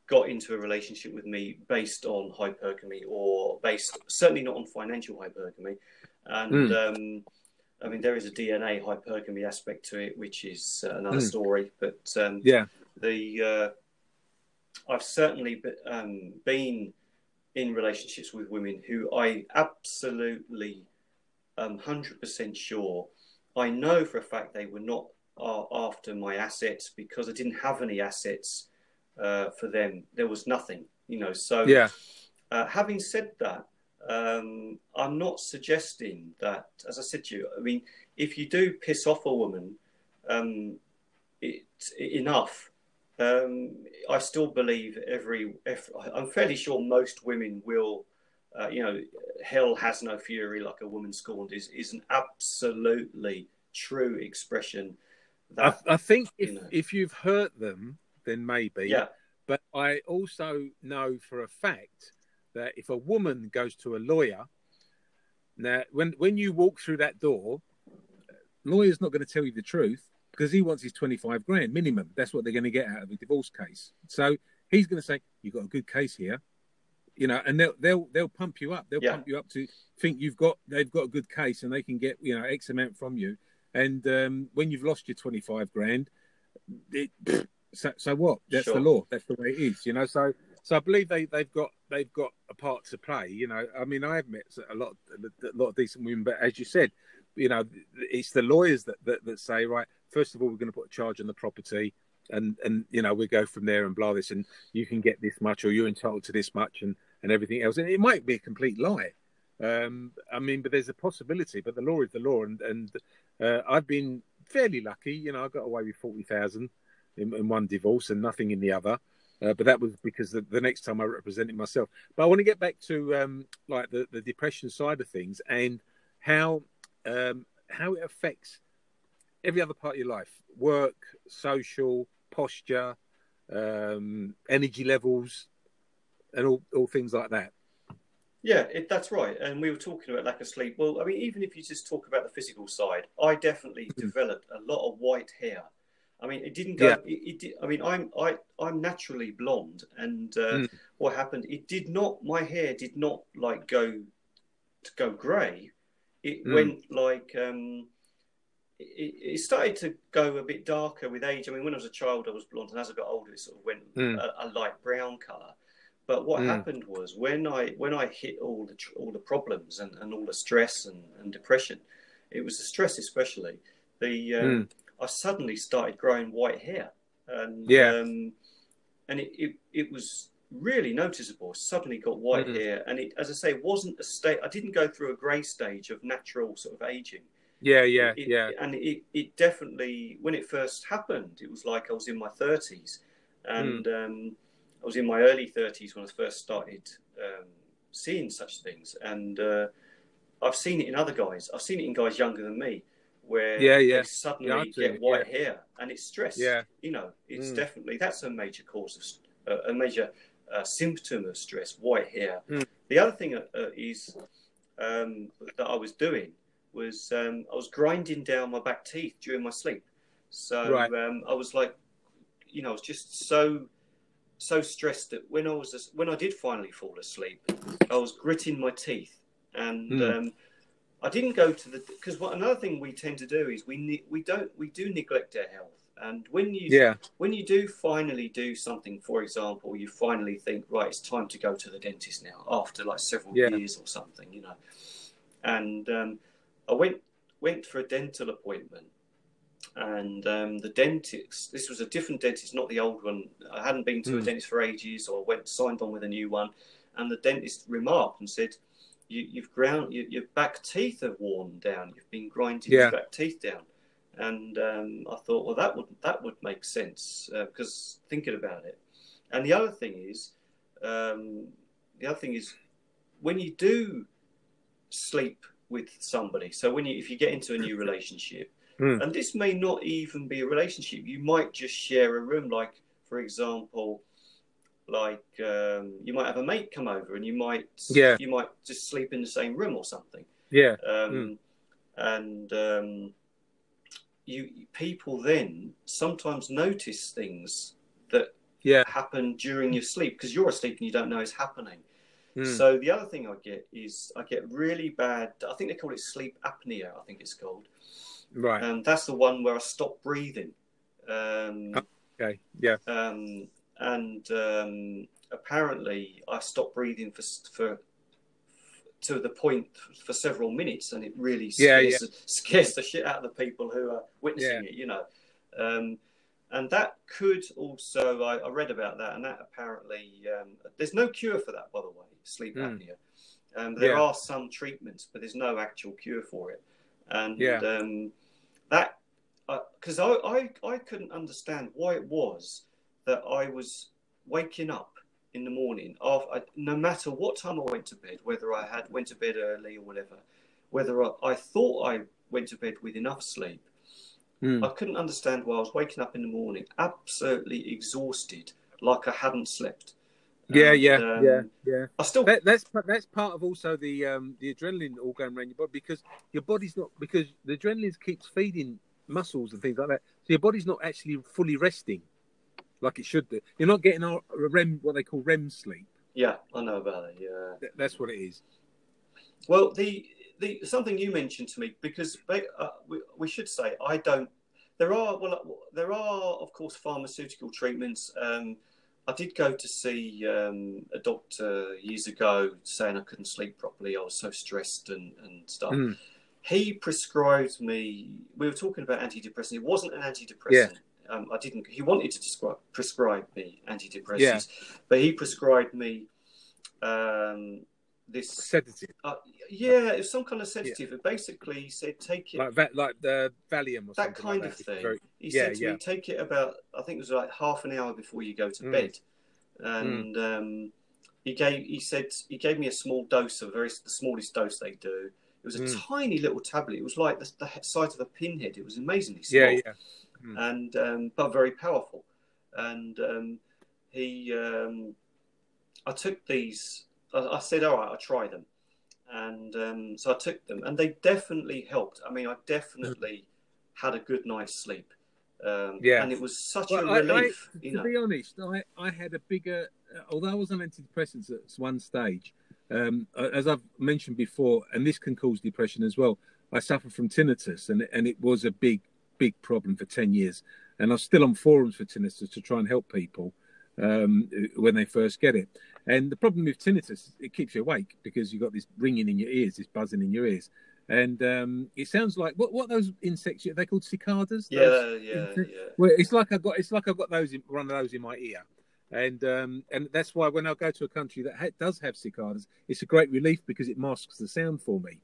got into a relationship with me based on hypergamy or based certainly not on financial hypergamy, and. Um, I mean, there is a DNA hypergamy aspect to it, which is uh, another Mm. story. But um, Yeah, the uh, I've certainly be, um, been in relationships with women who I absolutely hundred percent sure. I know for a fact they were not uh, after my assets because I didn't have any assets uh, for them. There was nothing, you know. So yeah, uh, having said that, um, I'm not suggesting that, as I said to you, I mean, if you do piss off a woman um, it, enough, um, I still believe every, every, I'm fairly sure most women will, uh, you know, hell has no fury like a woman scorned is, is an absolutely true expression. I, That, I think if know. if you've hurt them, then maybe. yeah, But I also know for a fact that if a woman goes to a lawyer, now when when you walk through that door, lawyer's not going to tell you the truth because he wants his twenty five grand minimum. That's what they're going to get out of a divorce case. So he's going to say, "You've got a good case here." You know, and they'll they'll they'll pump you up. They'll Yeah. pump you up to think you've got they've got a good case and they can get you know X amount from you. And um, when you've lost your twenty five grand, it, so, so what? That's Sure. the law. That's the way it is. You know. So so I believe they they've got they've got a part to play. You know. I mean, I have met a lot a lot of decent women, but as you said, you know, it's the lawyers that that, that say right. First of all, we're going to put a charge on the property. And and you know we go from there and blah this and you can get this much or you're entitled to this much and and everything else and it might be a complete lie um, I mean, but there's a possibility. But the law is the law, and and uh, I've been fairly lucky. You know, I got away with forty thousand in, in one divorce and nothing in the other. Uh, but that was because the, the next time I represented myself. But I want to get back to um, like the, the depression side of things and how um, how it affects every other part of your life: work, social, posture, um, energy levels, and all all things like that. Yeah, it, that's right. And we were talking about lack of sleep. Well, I mean, even if you just talk about the physical side, I definitely Mm. developed a lot of white hair. I mean, it didn't go. Yeah. It, it did, I mean, I'm I I'm naturally blonde, and uh, Mm. what happened? It did not. My hair did not like go to go grey. It Mm. went like um, it, it started to go a bit darker with age. I mean, when I was a child, I was blonde, and as I got older, it sort of went Mm. a, a light brown colour. But what Mm. happened was when I when I hit all the all the problems and, and all the stress and, and depression, it was the stress especially. The um, Mm. I suddenly started growing white hair, and Yeah. um, and it, it it was really noticeable. Suddenly got white Mhm. hair, and it, as I say, wasn't a state. I didn't go through a grey stage of natural sort of aging. Yeah, yeah, It- yeah. And it, it definitely, when it first happened, it was like I was in my 30s. And Hmm. um, I was in my early 30s when I first started um, seeing such things. And uh, I've seen it in other guys. I've seen it in guys younger than me where Yeah, yeah. they suddenly Yeah, get it, white hair and it's stress. Yeah. You know, it's Mm. definitely, that's a major cause of, uh, a major uh, symptom of stress, white hair. Mm. The other thing uh, uh, is um, that I was doing was um, I was grinding down my back teeth during my sleep. So Right. um, I was like, you know, I was just so so stressed that when I was when I did finally fall asleep, I was gritting my teeth, and Mm. um, I didn't go to the because what another thing we tend to do is we we don't we do neglect our health, and when you Yeah. when you do finally do something, for example, you finally think right, it's time to go to the dentist now after like several Yeah. years or something, you know, and um, I went went for a dental appointment and um, the dentist this was a different dentist not the old one i hadn't been to a Mm. dentist for ages or went signed on with a new one and the dentist remarked and said you, you've ground you, your back teeth are worn down you've been grinding Yeah. your back teeth down and um, i thought well that would that would make sense uh, because thinking about it and the other thing is um, the other thing is when you do sleep with somebody so when you if you get into a new relationship Mm. and this may not even be a relationship you might just share a room like for example like um, you might have a mate come over and you might Yeah. you might just sleep in the same room or something Yeah. um, and um, you people then sometimes notice things that Yeah. happen during your sleep because you're asleep and you don't know it's happening Mm. so the other thing I get is I get really bad. I think they call it sleep apnea. I think it's called, Right. and that's the one where I stopped breathing. Um, Okay. Yeah. um, and um, apparently, I stopped breathing for for to the point for several minutes, and it really Yeah, scares, scares the shit out of the people who are witnessing it. You know. Um, and that could also, I, I read about that, and that apparently, um, there's no cure for that, by the way, sleep Mm. apnea. Um, there Yeah. are some treatments, but there's no actual cure for it. And Yeah. um, that, because I, I, I couldn't understand why it was that I was waking up in the morning, of, no matter what time I went to bed, whether I had went to bed early or whatever, whether I, I thought I went to bed with enough sleep, Mm. I couldn't understand why I was waking up in the morning absolutely exhausted, like I hadn't slept. Yeah. And, Yeah. um, yeah. Yeah. I still, That, that's that's part of also the um, the adrenaline all going around your body because your body's not because the adrenaline keeps feeding muscles and things like that. So your body's not actually fully resting like it should do. You're not getting a REM, what they call REM sleep. yeah, I know about it. Yeah. Th- That's what it is. Well, the the something you mentioned to me because they, uh, we, we should say I don't. There are well, there are of course pharmaceutical treatments. Um, I did go to see um, a doctor years ago saying I couldn't sleep properly. I was so stressed and, and stuff. Mm. He prescribed me. We were talking about antidepressant. It wasn't an antidepressant. Um, I didn't. He wanted to describe, prescribe me antidepressants, Yeah. but he prescribed me um, this Sedative, uh, yeah, it was some kind of sedative. It basically said take it like that, like the Valium or something. that kind like of that. thing. Very- he yeah, said to yeah. me take it about I think it was like half an hour before you go to Mm. bed, and um, he gave he said he gave me a small dose of very the smallest dose they do. It was a Mm. tiny little tablet. It was like the, the size of a pinhead. It was amazingly small yeah, yeah. and um, but very powerful. And um, he, um, I took these. I, I said, "All right, I'll try them." And um, so I took them, and they definitely helped. I mean, I definitely had a good night's sleep. Um, Yeah. and it was such Well, a I- I- relief. you to know, be honest, I, I had a bigger, uh, although I was on antidepressants at one stage, um, as I've mentioned before, and this can cause depression as well. I suffer from tinnitus, and and it was a big, big problem for ten years. And I'm still on forums for tinnitus to try and help people um, when they first get it. And the problem with tinnitus, it keeps you awake because you've got this ringing in your ears, this buzzing in your ears, and um, it sounds like what what those insects? They called cicadas. yeah, Those- yeah, yeah. well, it's like I've got it's like I've got those in, one of those in my ear, and um, and that's why when I go to a country that ha- does have cicadas, it's a great relief because it masks the sound for me,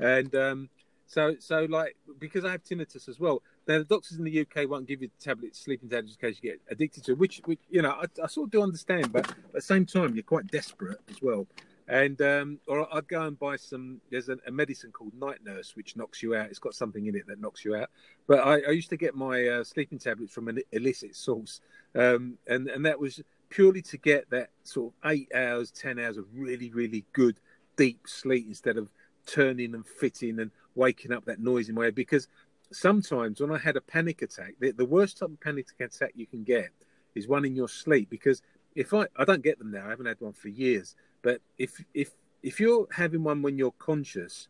and um, so so like because I have tinnitus as well. Now the doctors in the UK won't give you tablets, sleeping tablets, in case you get addicted to, it, which which you know I, I sort of do understand, but at the same time you're quite desperate as well. And um, or I'd go and buy some. There's a, a medicine called Night Nurse, which knocks you out. It's got something in it that knocks you out. But I, I used to get my uh, sleeping tablets from an illicit source, um, and and that was purely to get that sort of eight hours, ten hours of really, really good deep sleep instead of turning and fitting and waking up that noise in my head. Because sometimes when I had a panic attack, the, the worst type of panic attack you can get is one in your sleep because if I I don't get them now, I haven't had one for years. But if if if you're having one when you're conscious,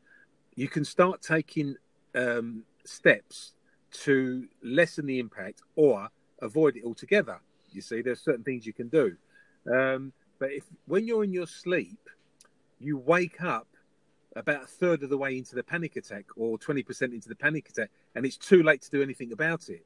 you can start taking um, steps to lessen the impact or avoid it altogether. You see, there's certain things you can do. Um, but if when you're in your sleep, you wake up about a third of the way into the panic attack or 20% into the panic attack, and it's too late to do anything about it.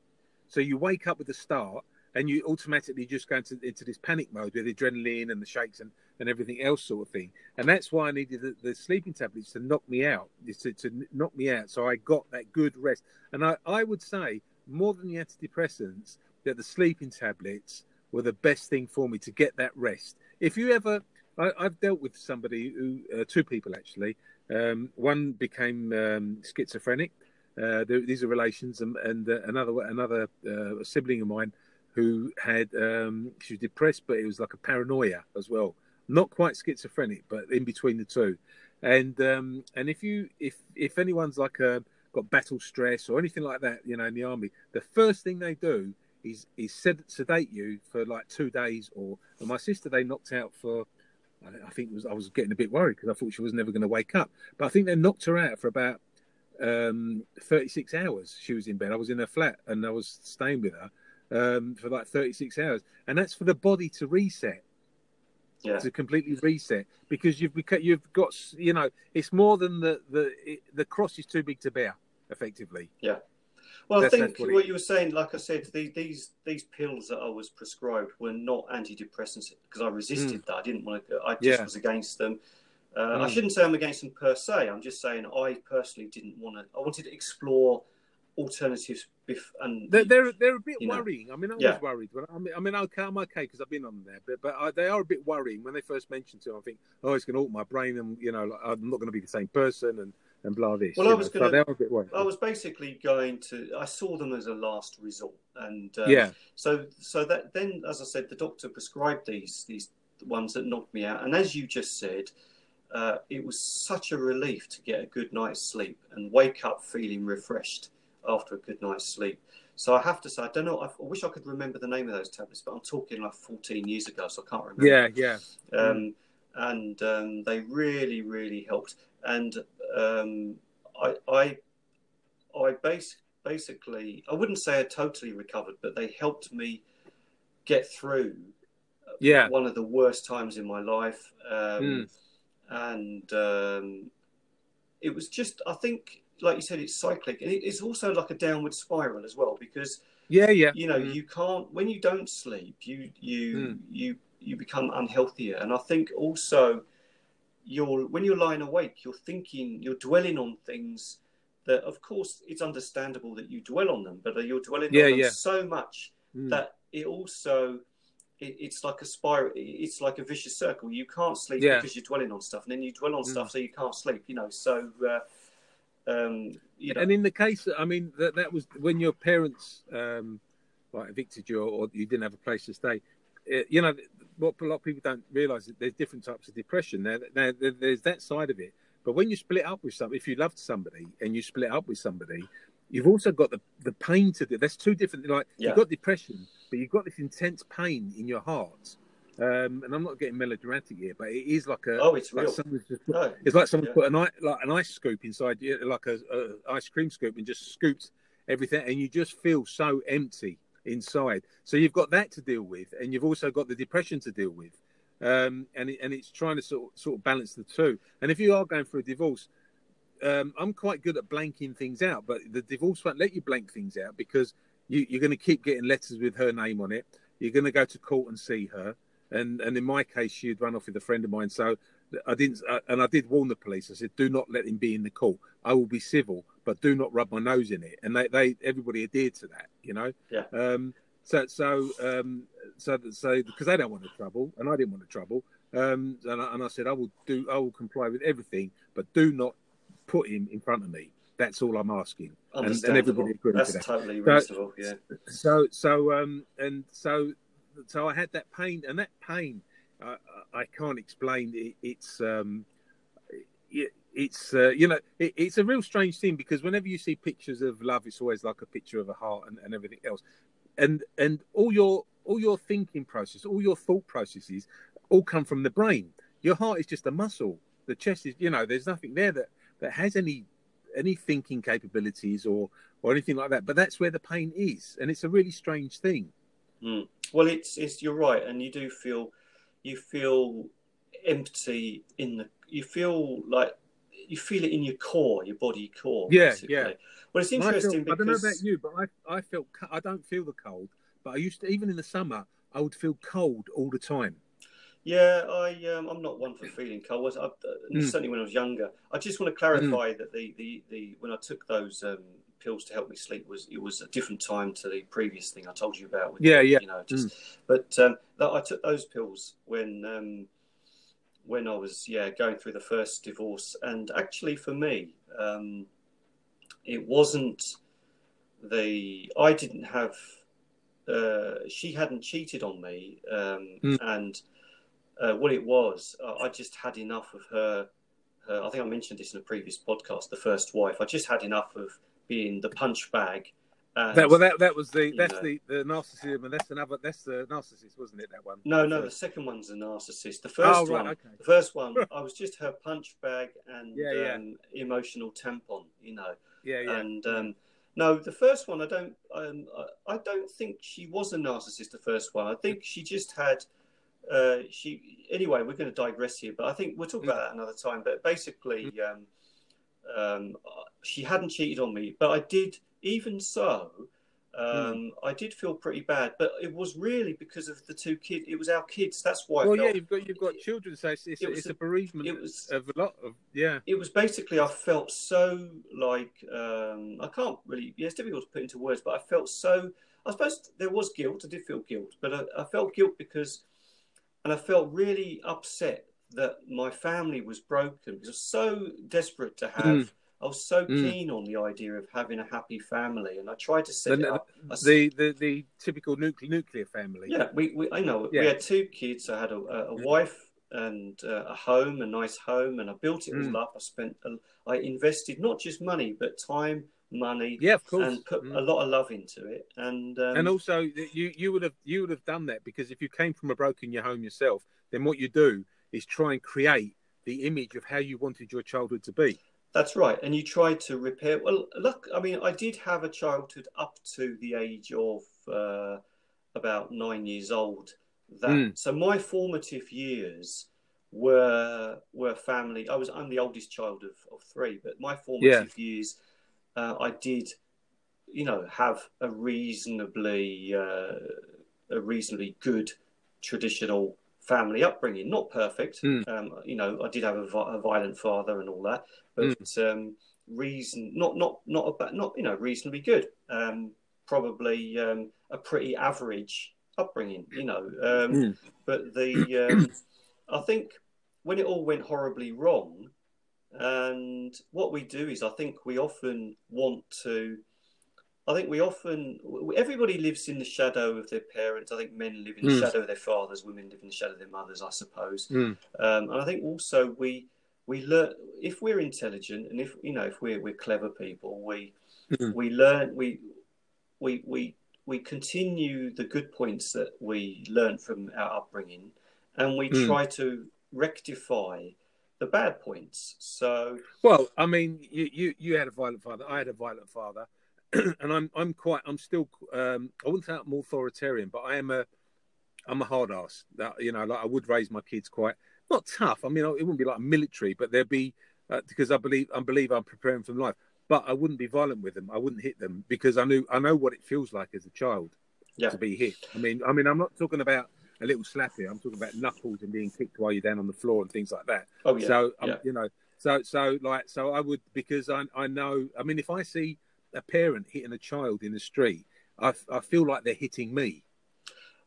So you wake up with a start and you automatically just go into, into this panic mode with adrenaline and the shakes and, and everything else sort of thing. And that's why I needed the, the sleeping tablets to knock me out, to, to knock me out. So I got that good rest. And I, I would say more than the antidepressants, that the sleeping tablets were the best thing for me to get that rest. If you ever, I, have dealt with somebody who, uh, two people actually. Um, one became um, schizophrenic. Uh, these are relations, and, and uh, another another uh, sibling of mine who had um, she was depressed, but it was like a paranoia as well. Not quite schizophrenic, but in between the two. And um, and if you if if anyone's like a, uh, got battle stress or anything like that, you know, in the army, the first thing they do is is sed- sedate you for like two days. Or my sister they knocked out for. I think was I was getting a bit worried because I thought she was never going to wake up. But I think they knocked her out for about um, 36 hours. She was in bed. I was in her flat and I was staying with her um, for like 36 hours, and that's for the body to reset. Yeah. To completely reset because you've you've got you know it's more than the the the cross is too big to bear effectively. Yeah. Well, that's, I think what, what you were saying, like I said, the, these these pills that I was prescribed were not antidepressants because I resisted mm. that. I didn't want to. I just yeah. was against them. Uh, mm. I shouldn't say I'm against them per se. I'm just saying I personally didn't want to. I wanted to explore alternatives. Bef- and they're, they're, they're a bit worrying. Know. I mean, I was yeah. worried. I mean, I mean, okay, I'm okay because I've been on there, but but I, they are a bit worrying when they first mentioned to. I think, oh, it's going to alter my brain, and you know, like, I'm not going to be the same person, and and blah this. Well, I was going so I was basically going to. I saw them as a last resort, and uh, yeah. So so that then, as I said, the doctor prescribed these these ones that knocked me out, and as you just said. Uh, it was such a relief to get a good night's sleep and wake up feeling refreshed after a good night's sleep. So I have to say, I don't know. I wish I could remember the name of those tablets, but I'm talking like 14 years ago, so I can't remember. Yeah, yeah. Um, and um, they really, really helped. And um, I, I, I base, basically, I wouldn't say I totally recovered, but they helped me get through. Yeah. One of the worst times in my life, mm. and um, it was just, I think, like you said, it's cyclic, and it's also like a downward spiral as well because yeah, yeah, you know, mm. you can't when you don't sleep, you you mm. you you become unhealthier, and I think also you're when you're lying awake, you're thinking, you're dwelling on things that, of course, it's understandable that you dwell on them, but you're dwelling yeah, on them yeah. so much mm. that it also it, it's like a spiral. It's like a vicious circle. You can't sleep yeah. because you're dwelling on stuff, and then you dwell on mm. stuff, so you can't sleep. You know, so. Uh, um, you know. And in the case, I mean, that that was when your parents um, like evicted you or you didn't have a place to stay. It, you know, what a lot of people don't realise that there's different types of depression. There, there, there's that side of it. But when you split up with somebody, if you loved somebody and you split up with somebody, you've also got the, the pain to do. There's two different. Like yeah. you've got depression, but you've got this intense pain in your heart um, and I'm not getting melodramatic here, but it is like a oh, it's like real. Put, no. It's like someone yeah. put an like an ice scoop inside you, like a, a, ice cream scoop, and just scooped everything, and you just feel so empty inside. So you've got that to deal with, and you've also got the depression to deal with, um, and it, and it's trying to sort of, sort of balance the two. And if you are going through a divorce, um, I'm quite good at blanking things out, but the divorce won't let you blank things out because you, you're going to keep getting letters with her name on it. You're going to go to court and see her and and in my case, she had run off with a friend of mine. So I didn't, uh, and I did warn the police. I said, "Do not let him be in the court. I will be civil, but do not rub my nose in it." And they, they everybody adhered to that, you know. Yeah. Um, so so um, so so because they don't want the trouble, and I didn't want the trouble. Um, and, I, and I said, I will do, I will comply with everything, but do not put him in front of me. That's all I'm asking. And, and everybody agreed That's to that. totally reasonable. So, yeah. So so um and so so I had that pain, and that pain I, I can't explain. It, it's um, it, it's uh, you know it, it's a real strange thing because whenever you see pictures of love, it's always like a picture of a heart and, and everything else, and and all your all your thinking process, all your thought processes, all come from the brain. Your heart is just a muscle. The chest is, you know, there's nothing there that that has any any thinking capabilities or or anything like that. But that's where the pain is, and it's a really strange thing. Mm. Well, it's it's you're right, and you do feel you feel empty in the you feel like you feel it in your core, your body core. Yeah, basically. yeah. Well, it's interesting I, feel, because I don't know about you, but I I felt I don't feel the cold, but I used to even in the summer I would feel cold all the time. Yeah, I um, I'm not one for feeling cold. I, uh, Mm. certainly when I was younger. I just want to clarify that the, the, the when I took those um, pills to help me sleep was it was a different time to the previous thing I told you about. With Yeah, the, yeah. You know, just but um, that I took those pills when um, when I was yeah going through the first divorce, and actually for me, um, it wasn't the I didn't have. Uh, she hadn't cheated on me, um, Mm. and uh, what it was, uh, I just had enough of her, her. I think I mentioned this in a previous podcast. The first wife, I just had enough of being the punch bag. And, That well, that that was the that's know. the, the narcissism, and that's another that's the narcissist, wasn't it? That one. no, no, the second one's a narcissist. The first Oh, right, one, okay. the first one, I was just her punch bag and Yeah, yeah. Um, emotional tampon, you know. Yeah, yeah. And um, no, the first one, I don't, um, I, I don't think she was a narcissist. The first one, I think she just had. Uh, she anyway. We're going to digress here, but I think we'll talk about that another time. But basically, um, um, she hadn't cheated on me, but I did. Even so, um, I did feel pretty bad. But it was really because of the two kids. It was our kids. That's why. I well, felt, yeah, you've got you've got children, so it's it's, It it's a, a- bereavement it was- of a lot of yeah. it was basically I felt so like um, I can't really yeah it's difficult to put into words but I felt so I suppose there was guilt I did feel guilt but I, I felt guilt because and I felt really upset that my family was broken because I was so desperate to have Mm. I was so Mm. keen on the idea of having a happy family and I tried to set The, up I the, the the typical nuclear nuclear family. yeah, we, we I know Yeah. we had two kids. I had a, a, Mm. wife and uh, a home, a nice home, and I built it Mm. all up. I spent, a, I invested not just money but time, money, Yeah, of course. and put Mm. a lot of love into it. And um, and also, you you would have you would have done that because if you came from a broken your home yourself, then what you do is try and create the image of how you wanted your childhood to be. That's right. And you tried to repair. Well, look, I mean, I did have a childhood up to the age of uh, about nine years old. That Mm. so my formative years were were family. I was I'm the oldest child of, of three, but my formative years, uh, I did, you know, have a reasonably uh, a reasonably good traditional family upbringing. Not perfect, Mm. um, you know. I did have a, a violent father and all that, but um, reason not not not a, ba- not you know reasonably good. Um, probably um, a pretty average upbringing, you know. Um, Mm. But the um, I think when it all went horribly wrong, and what we do is I think we often want to. I think we often everybody lives in the shadow of their parents. I think men live in the Mm. shadow of their fathers, women live in the shadow of their mothers, I suppose. Mm. Um, and I think also we we learn if we're intelligent and if you know if we're we're clever people, we Mm. we learn we we we we continue the good points that we learn from our upbringing, and we Mm. try to rectify the bad points. So Well, I mean, you, you you had a violent father. I had a violent father, and I'm I'm quite I'm still um, I wouldn't say I'm authoritarian, but I am a I'm a hard ass. That you know, like I would raise my kids quite not tough. I mean, it wouldn't be like military, but there'd be uh, because I believe I believe I'm preparing for life. But I wouldn't be violent with them. I wouldn't hit them because I knew I know what it feels like as a child Yeah. to be hit. I mean, I mean, I'm not talking about a little slap here. I'm talking about knuckles and being kicked while you're down on the floor and things like that. oh yeah, So um, yeah. you know, so so like so I would because I I know. I mean, if I see a parent hitting a child in the street, I I feel like they're hitting me.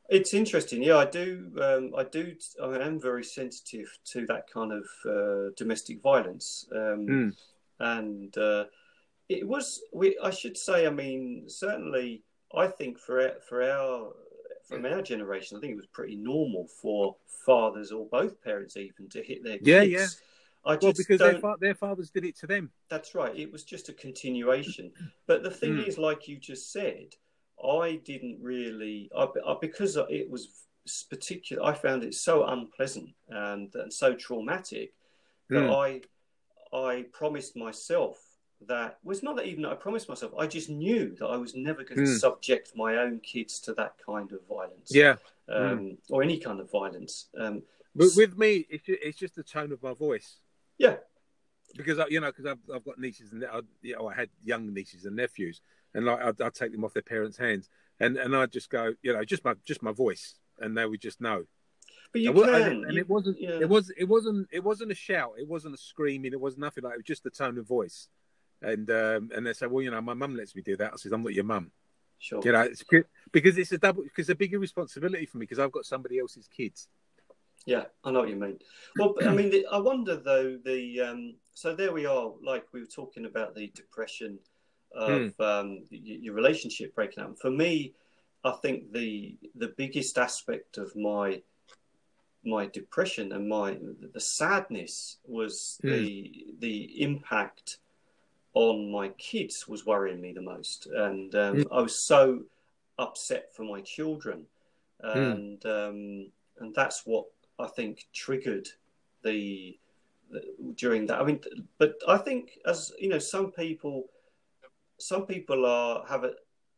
It's interesting. Yeah, I do. Um, I do. I am very sensitive to that kind of uh, domestic violence, um, Mm. and uh, it was. We. I should say. I mean, certainly, I think for our- for our from our generation, I think it was pretty normal for fathers or both parents even to hit their kids. Yeah, yeah. I just Well, because their fa- their fathers did it to them. That's right. It was just a continuation. But the thing Mm. is, like you just said, I didn't really, I, I, because it was particular, I found it so unpleasant and, and so traumatic that mm. I, I promised myself that was well, not even that I promised myself. I just knew that I was never going to mm. subject my own kids to that kind of violence. Yeah, um, mm. or any kind of violence. Um, but with me, it's just the tone of my voice. Yeah, because I, you know, because I've I've got nieces and I, you know, I had young nieces and nephews, and like I'd, I'd, take them off their parents' hands, and and I'd just go, you know, just my just my voice, and they would just know. But you and, can, and, you, it wasn't, yeah. it was, it wasn't, it wasn't a shout, it wasn't a screaming, it was nothing like it was just the tone of voice, and um, and they say, well, you know, my mum lets me do that. I said, I'm not your mum. Sure. You know, it's because it's a double, because a bigger responsibility for me because I've got somebody else's kids. Yeah, I know what you mean. Well, I mean, the, I wonder though. The um, so there we are. Like we were talking about the depression of mm. um, your relationship breaking up. For me, I think the the biggest aspect of my my depression and my the sadness was mm. the the impact on my kids was worrying me the most, and um, mm. I was so upset for my children, and um, and that's what I think triggered the, the, during that. I mean, but I think as you know, some people, some people are have a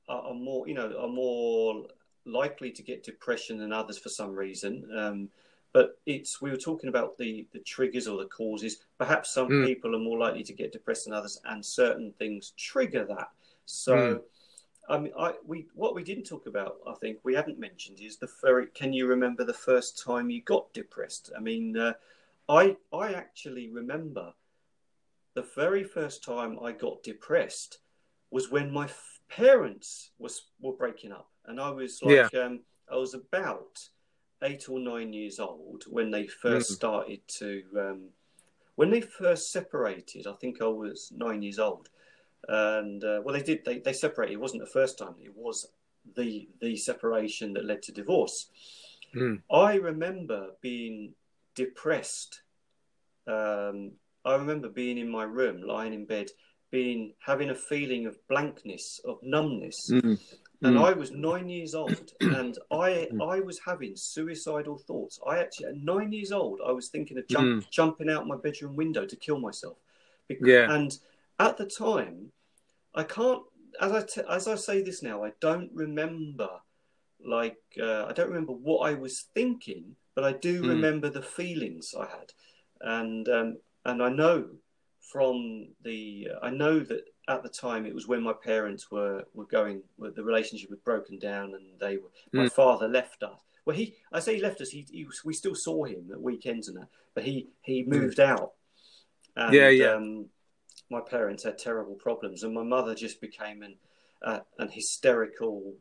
are more you know are more likely to get depression than others for some reason. Um, but it's we were talking about the the triggers or the causes. Perhaps some mm. people are more likely to get depressed than others, and certain things trigger that. So. Mm. I mean, I we what we didn't talk about, I think we haven't mentioned is the very. Can you remember the first time you got depressed? I mean, uh, I I actually remember the very first time I got depressed was when my f- parents was were breaking up, and I was like, yeah. um, I was about eight or nine years old when they first mm. started to. Um, when they first separated, I think I was nine years old and uh, well, they did. They, they separated. It wasn't the first time. It was the the separation that led to divorce. Mm. I remember being depressed. Um, I remember being in my room, lying in bed, being having a feeling of blankness, of numbness. Mm. And mm. I was nine years old, and I hmm. I was having suicidal thoughts. I actually, at nine years old, I was thinking of jump, hmm. jumping out my bedroom window to kill myself. Because, yeah. And at the time, I can't. As I t- as I say this now, I don't remember. Like uh, I don't remember what I was thinking, but I do mm. remember the feelings I had, and um, and I know from the I know that at the time it was when my parents were were going the relationship was broken down and they were mm. my father left us well he I say he left us he, he we still saw him at weekends and that but he he mm. moved mm. out and, yeah yeah um, my parents had terrible problems, and my mother just became an uh, an hysterical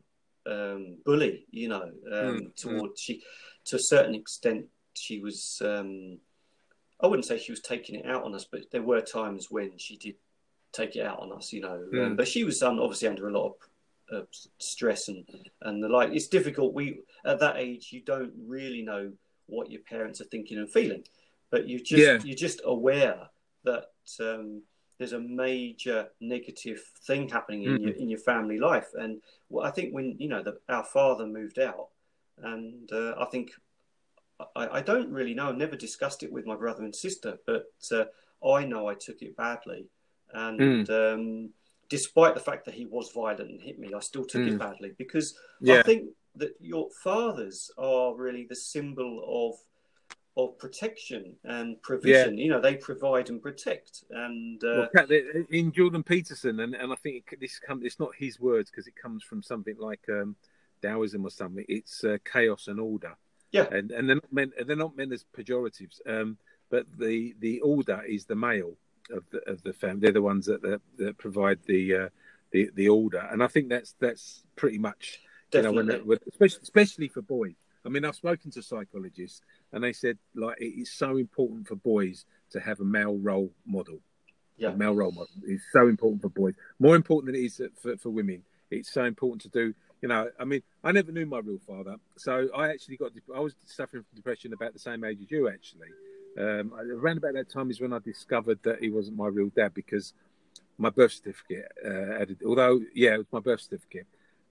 um, bully. You know, um, mm, toward mm. she to a certain extent she was. Um, I wouldn't say she was taking it out on us, but there were times when she did take it out on us. You know, mm. but she was um, obviously under a lot of uh, stress and and the like. It's difficult. We at that age, you don't really know what your parents are thinking and feeling, but you just yeah. you're just aware that um, there's a major negative thing happening in mm-hmm. your in your family life. And well, I think when you know that our father moved out, and uh, I think I, I, don't really know. I never discussed it with my brother and sister, but uh, I know I took it badly, and. Mm. Um, despite the fact that he was violent and hit me, I still took mm. it badly because yeah. I think that your fathers are really the symbol of of protection and provision. Yeah. You know, they provide and protect. And uh, well, in Jordan Peterson, and, and I think it, this comes. It's not his words because it comes from something like um, Taoism or something. It's uh, chaos and order. Yeah, and and they're not meant. They're not meant as pejoratives. Um, but the the order is the male of the of the family. They're the ones that that, that provide the uh, the the order, and I think that's that's pretty much. Definitely. You know, when, when, especially especially for boys. I mean, I've spoken to psychologists, and they said like it is so important for boys to have a male role model. Yeah, a male role model is so important for boys, more important than it is for, for women. It's so important to do. You know, I mean, I never knew my real father, so I actually got. I was suffering from depression about the same age as you, actually. Um, around about that time is when I discovered that he wasn't my real dad because my birth certificate uh, added. Although, yeah, it was my birth certificate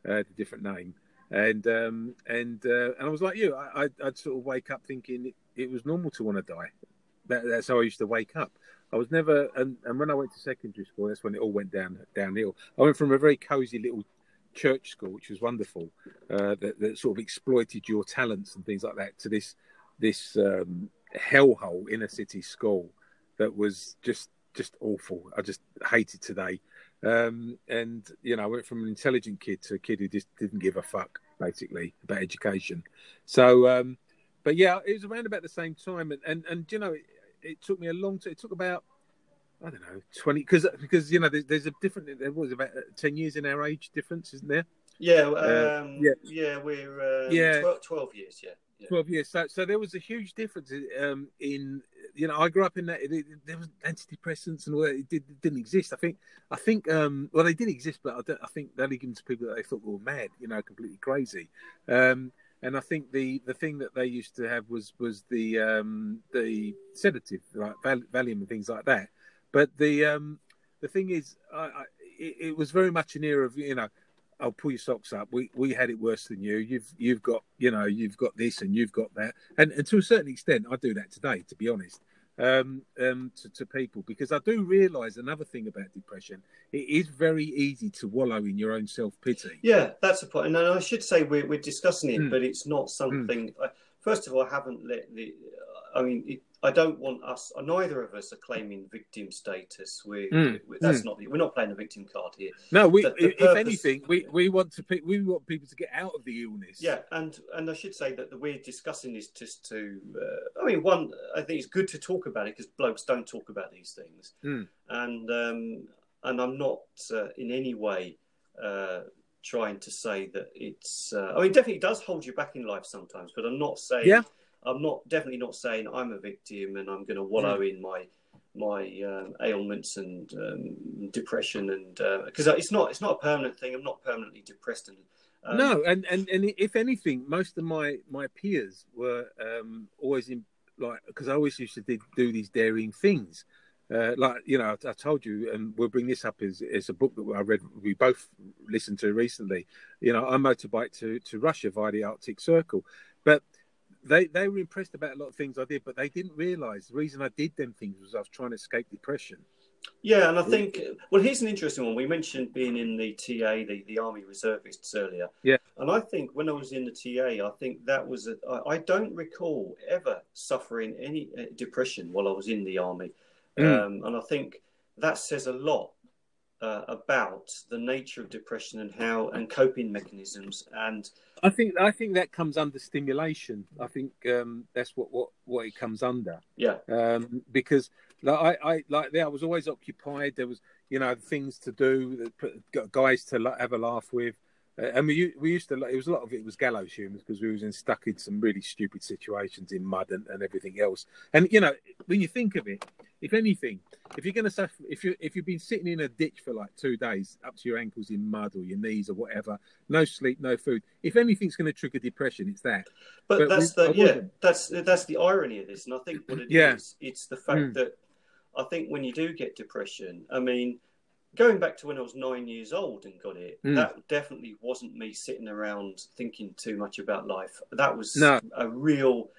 uh, a different name, and um, and uh, and I was like you. I, I'd, I'd sort of wake up thinking it, it was normal to want to die. That, that's how I used to wake up. I was never, and, and when I went to secondary school, that's when it all went down downhill. I went from a very cosy little church school, which was wonderful, uh, that, that, sort of exploited your talents and things like that, to this this um, hellhole inner city school that was just just awful. I just hated today. Um, and you know, I went from an intelligent kid to a kid who just didn't give a fuck, basically, about education. So, um, but yeah, it was around about the same time, and and, and you know, it, it took me a long time. It took about I don't know twenty because because you know there's, there's a different there was about ten years in our age difference, isn't there? Yeah, uh, um, uh, yeah, yeah, we're um, yeah 12, 12 years, yeah. Yeah. 12 years. So, so there was a huge difference um, in you know, I grew up in that. It, it, there was antidepressants and all that. It, did, not exist. I think. I think. Um, well, they did exist, but I, I, think they only given to people that they thought were mad. You know, completely crazy. Um, and I think the, the thing that they used to have was was the um, the sedative, like Valium and things like that. But the um, the thing is, I, I, it, it was very much an era of you know I'll pull your socks up. We we had it worse than you. You've you've got you know you've got this and you've got that. And, and to a certain extent, I do that today. To be honest, um, um, to, to people because I do realise another thing about depression. It is very easy to wallow in your own self pity. Yeah, that's a point. And I should say we're we're discussing it, mm. but it's not something. Mm. first of all, I haven't let the. I mean, it, I don't want us. Neither of us are claiming victim status. We, mm. we that's mm. not. We're not playing the victim card here. No, we. The, the if purpose, anything, we, we want to. We want people to get out of the illness. Yeah, and and I should say that the, we're discussing this just to. Uh, I mean, one. I think it's good to talk about it because blokes don't talk about these things. Mm. And um, and I'm not uh, in any way. Uh, trying to say that it's. Uh, I mean, definitely does hold you back in life sometimes, but I'm not saying. Yeah I'm not definitely not saying I'm a victim and I'm going to wallow mm. in my my um, ailments and um, depression and because uh, it's not it's not a permanent thing. I'm not permanently depressed and. Um, no, and, and and if anything, most of my my peers were um, always in like because I always used to do, do these daring things. Uh, like you know, I, I, told you, and we'll bring this up as, as a book that I read. We both listened to recently. You know, I motorbike to to Russia via the Arctic Circle, but they they were impressed about a lot of things I did, but they didn't realise the reason I did them things was I was trying to escape depression. Yeah, and I think well, here's an interesting one. We mentioned being in the TA, the, the Army Reservists earlier. Yeah, and I think when I was in the TA, I think that was a, I, I don't recall ever suffering any uh, depression while I was in the army, mm. um, and I think that says a lot uh, about the nature of depression and how and coping mechanisms and I think I think that comes under stimulation. I think um, that's what, what what it comes under. Yeah. Um, because like I, I like there, I was always occupied. There was you know things to do, guys to have a laugh with. Uh, and we we used to it was a lot of it was gallows humor because we was in, stuck in some really stupid situations in mud and, and everything else. And you know when you think of it, if anything, if you're going to suffer, if you if you've been sitting in a ditch for like two days up to your ankles in mud or your knees or whatever, no sleep, no food. If anything's going to trigger depression, it's that. But, but that's we, the yeah, that's that's the irony of this, and I think what it yeah. is, it's the fact mm. that I think when you do get depression, I mean going back to when I was nine years old and got it, mm. that definitely wasn't me sitting around thinking too much about life. That was no. a real,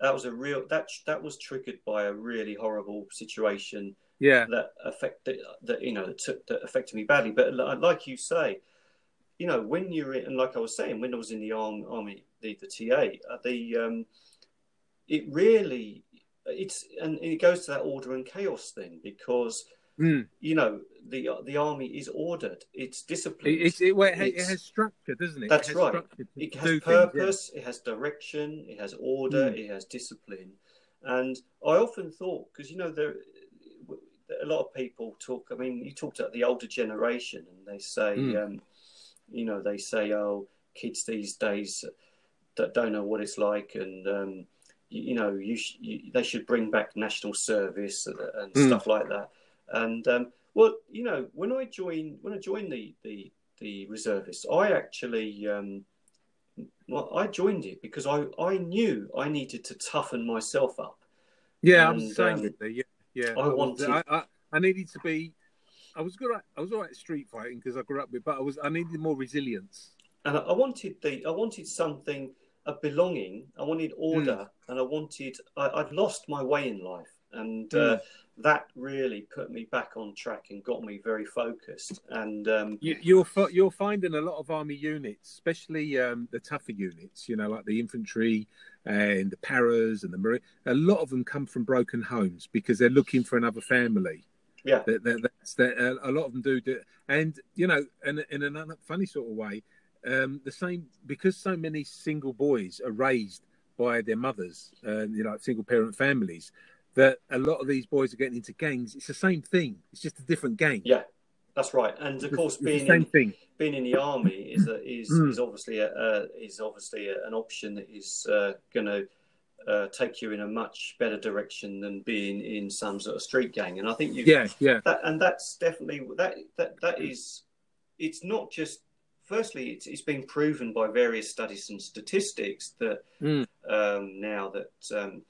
that was a real that that was triggered by a really horrible situation. Yeah, that affected that you know that, took, that affected me badly. But like you say, you know when you're in, and like I was saying when I was in the army, army the the TA, uh, the um, it really it's and it goes to that order and chaos thing because Mm. You know, the the army is ordered. It's disciplined. It, it, well, it, has, it has structure, doesn't it? That's it right. It has purpose. Things, yeah. It has direction. It has order. Mm. It has discipline. And I often thought, because you know, there a lot of people talk. I mean, you talked about the older generation, and they say, mm. um, you know, they say, oh, kids these days that don't know what it's like, and um, you, you, know, you, sh- you, they should bring back national service and, and mm. stuff like that. And um, well, you know, when I joined when I joined the the, the reservists, I actually um, well, I joined it because I I knew I needed to toughen myself up. Yeah, and, I was saying um, Yeah, yeah. I, I wanted. I, I, I needed to be. I was good. At, I was all right at street fighting because I grew up with, but I was. I needed more resilience. and I, wanted the I wanted something a belonging. I wanted order, and I wanted. I, I'd lost my way in life, and uh, that really put me back on track and got me very focused. And um, You, you're fi- you're finding a lot of army units, especially um, the tougher units. You know, like the infantry and the paras and the marine. A lot of them come from broken homes because they're looking for another family. yeah, That, that, that's that. A lot of them do, do, and you know, in, in a funny sort of way, um, the same because so many single boys are raised by their mothers, uh, you know, single parent families. That a lot of these boys are getting into gangs. It's the same thing. It's just a different gang. yeah, that's right. And of It's- course, it's being in, thing. being in the army is a, is Mm. is obviously a, uh, is obviously a, an option that is uh, going to uh, take you in a much better direction than being in some sort of street gang. And I think you Yeah, yeah, that and that's definitely that that that is it's not just firstly it's, it's been proven by various studies and statistics that Mm. um, now that um,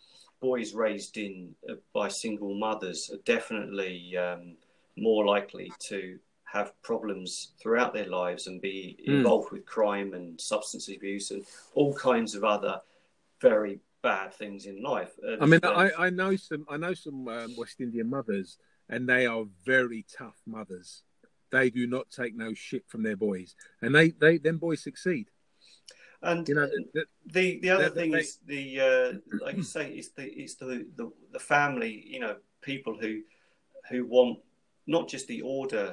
boys raised in uh, by single mothers are definitely um, more likely to have problems throughout their lives and be Mm. involved with crime and substance abuse and all kinds of other very bad things in life. Uh, I mean, I, I know some. I know some um, West Indian mothers, and they are very tough mothers. They do not take no shit from their boys, and they, they, them boys succeed. And You know, that, The the other They- thing they- is the uh, like you say it's the it's the, the the family you know people who who want not just the order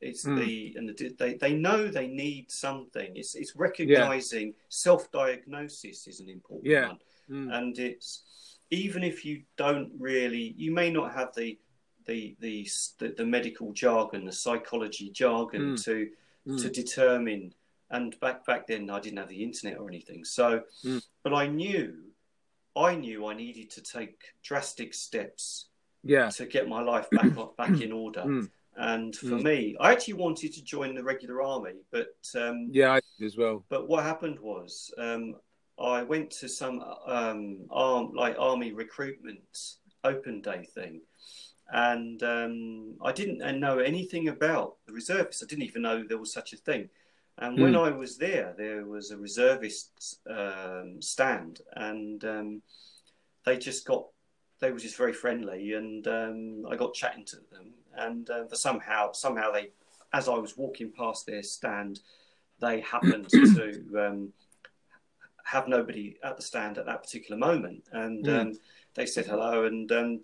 it's Mm. the and the, they they know they need something it's it's recognizing self-diagnosis is an important Yeah. one Mm. and it's even if you don't really you may not have the the the the, the medical jargon the psychology jargon Mm. to Mm. to determine and back back then I didn't have the internet or anything so Mm. but I knew I knew I needed to take drastic steps yeah, to get my life back back in order Mm. and for Mm. me I actually wanted to join the regular army but um, yeah, I did as well. but what happened was um, I went to some um, arm, like army recruitment open day thing, and um, I didn't know anything about the reservists. I didn't even know there was such a thing. And when I was there, there was a reservist um, stand, and um, they just got they were just very friendly, and um, I got chatting to them, and uh, for somehow somehow they, as I was walking past their stand, they happened to um, have nobody at the stand at that particular moment, and Mm. um, they said hello, and um,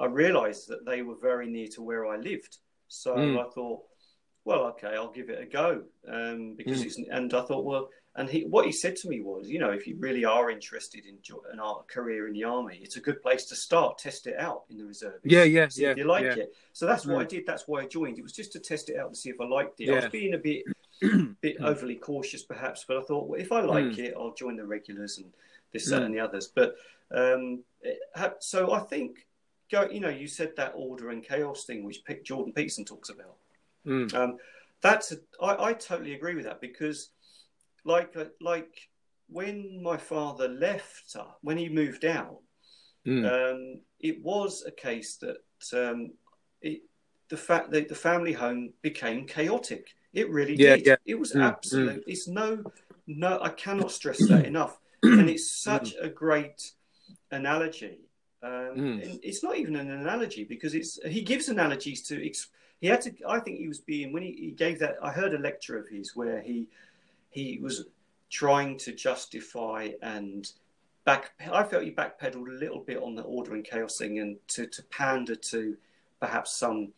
I realised that they were very near to where I lived, so Mm. I thought, well, okay, I'll give it a go, um, because Mm. it's, and I thought, well, and he, what he said to me was, you know, if you really are interested in jo- an art career in the army, it's a good place to start. Test it out in the reserves. Yeah, yeah, yeah. if you like yeah. it. So that's what Mm. I did. That's why I joined. It was just to test it out and see if I liked it. I Yeah. was being a bit, bit Mm. overly cautious, perhaps, but I thought, well, if I like Mm. it, I'll join the regulars and this, that, Mm. and the others. But um, it so I think, go. You know, you said that order and chaos thing, which Jordan Peterson talks about. Mm. Um, that's a, I, I totally agree with that because, like, uh, like when my father left, uh, when he moved out, Mm. um, it was a case that um, it, the fact that the family home became chaotic. It really Yeah, did. yeah. It was Mm, absolute. It's no, no. I cannot stress that enough. and it's such a great analogy. Um, Mm. and it's not even an analogy because it's he gives analogies to. He had to. I think he was being when he, he gave that. I heard a lecture of his where he he was trying to justify and back. I felt he backpedaled a little bit on the order and chaos thing and to, to pander to perhaps some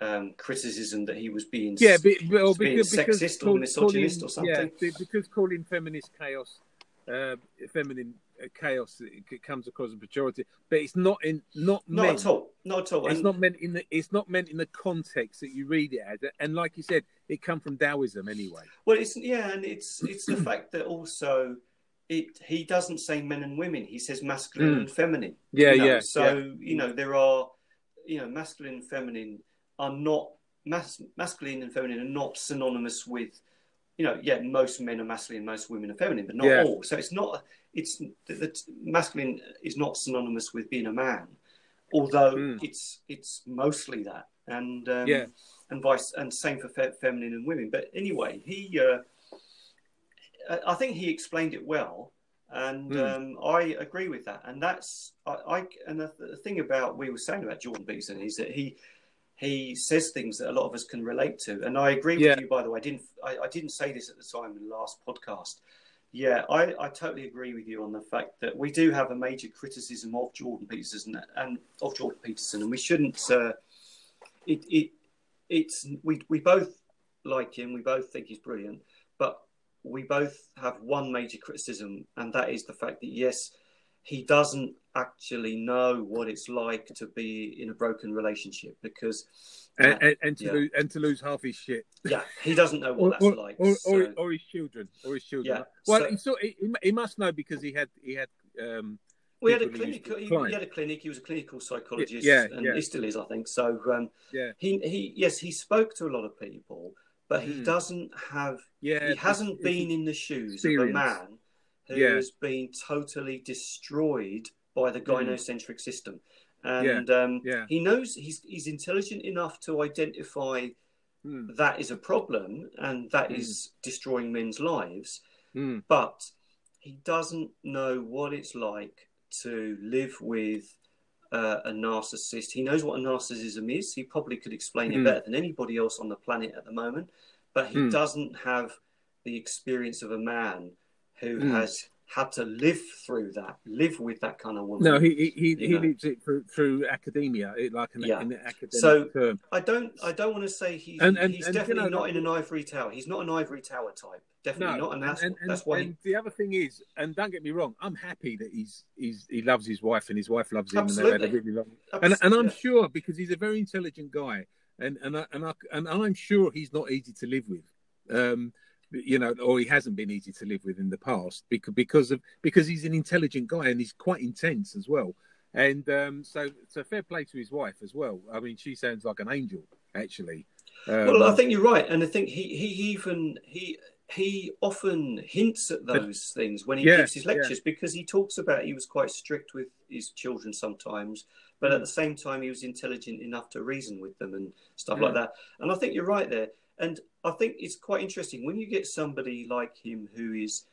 um, criticism that he was being Yeah, but, well, being because, because sexist or call- misogynist calling- or something. Yeah, because calling feminist chaos, uh, feminine uh, chaos, it comes across as pejorative, but it's not in not not meant. at all, not at all. It's And- not meant in the. It's not meant in the context that you read it as, and like you said, it come from Taoism anyway. Well, it's yeah, and it's it's the fact that also it he doesn't say men and women. He says masculine Mm. and feminine. Yeah, you know? yeah. So yeah. you know there are you know masculine and feminine are not mas- masculine and feminine are not synonymous with you know yeah most men are masculine, most women are feminine, but not Yeah. all. So it's not it's the, the masculine is not synonymous with being a man, although Mm. it's it's mostly that. And um, Yeah. and vice and same for fe- feminine and women. But anyway, he uh, I think he explained it well, and Mm. um, I agree with that. And that's I, I and the, the thing about we were saying about Jordan Peterson is that he he says things that a lot of us can relate to. And I agree Yeah. with you, by the way. I didn't I, I didn't say this at the time in the last podcast. Yeah, I, I totally agree with you on the fact that we do have a major criticism of Jordan Peterson and of Jordan Peterson, and we shouldn't. Uh, it it it's we we both like him. We both think he's brilliant, but we both have one major criticism, and that is the fact that yes, he doesn't actually know what it's like to be in a broken relationship because and, and, and to yeah. lose, and to lose half his shit, yeah, he doesn't know what or, that's or, like. or, so- or, or his children, or his children. Yeah, Well, so- he, saw, he, he must know because he had he had. Um, we had a people who used clinic. He, he had a clinic. He was a clinical psychologist, Yeah, and yeah. he still is, I think. So um, yeah, he he yes, he spoke to a lot of people, but he Hmm. doesn't have yeah. he hasn't it's- been in the shoes of a man who Yeah. has been totally destroyed by the Mm. gynocentric system. And um, yeah. he knows he's he's intelligent enough to identify Mm, that is a problem and that Mm. is destroying men's lives, mm, but he doesn't know what it's like to live with uh, a narcissist. He knows what a narcissism is. He probably could explain it Mm. better than anybody else on the planet at the moment, but he Mm. doesn't have the experience of a man who Mm. has had to live through that, live with that kind of woman. No, he he he, he lives it through, through academia, like an, Yeah. an academic So- term. I don't. I don't want to say he's. And- and- he's and, you definitely know, not in an ivory tower. He's not an ivory tower type. Definitely not, and that's and, and, that's why. and the other thing is, and don't get me wrong, I'm happy that he's he's he loves his wife and his wife loves him, and they've had a Absolutely. really long. he, And and I'm sure because he's a very intelligent guy, and and I, and I, and I'm sure he's not easy to live with. Um, you know, or he hasn't been easy to live with in the past because because of because he's an intelligent guy and he's quite intense as well. And um, so, so fair play to his wife as well. I mean, she sounds like an angel, actually. Um, Well, I think you're right, and I think he he even he he often hints at those things when he Yeah, gives his lectures because he talks about he was quite strict with his children sometimes, but Mm. at the same time he was intelligent enough to reason with them and stuff Mm. like that. And I think you're right there, and I think it's quite interesting when you get somebody like him who is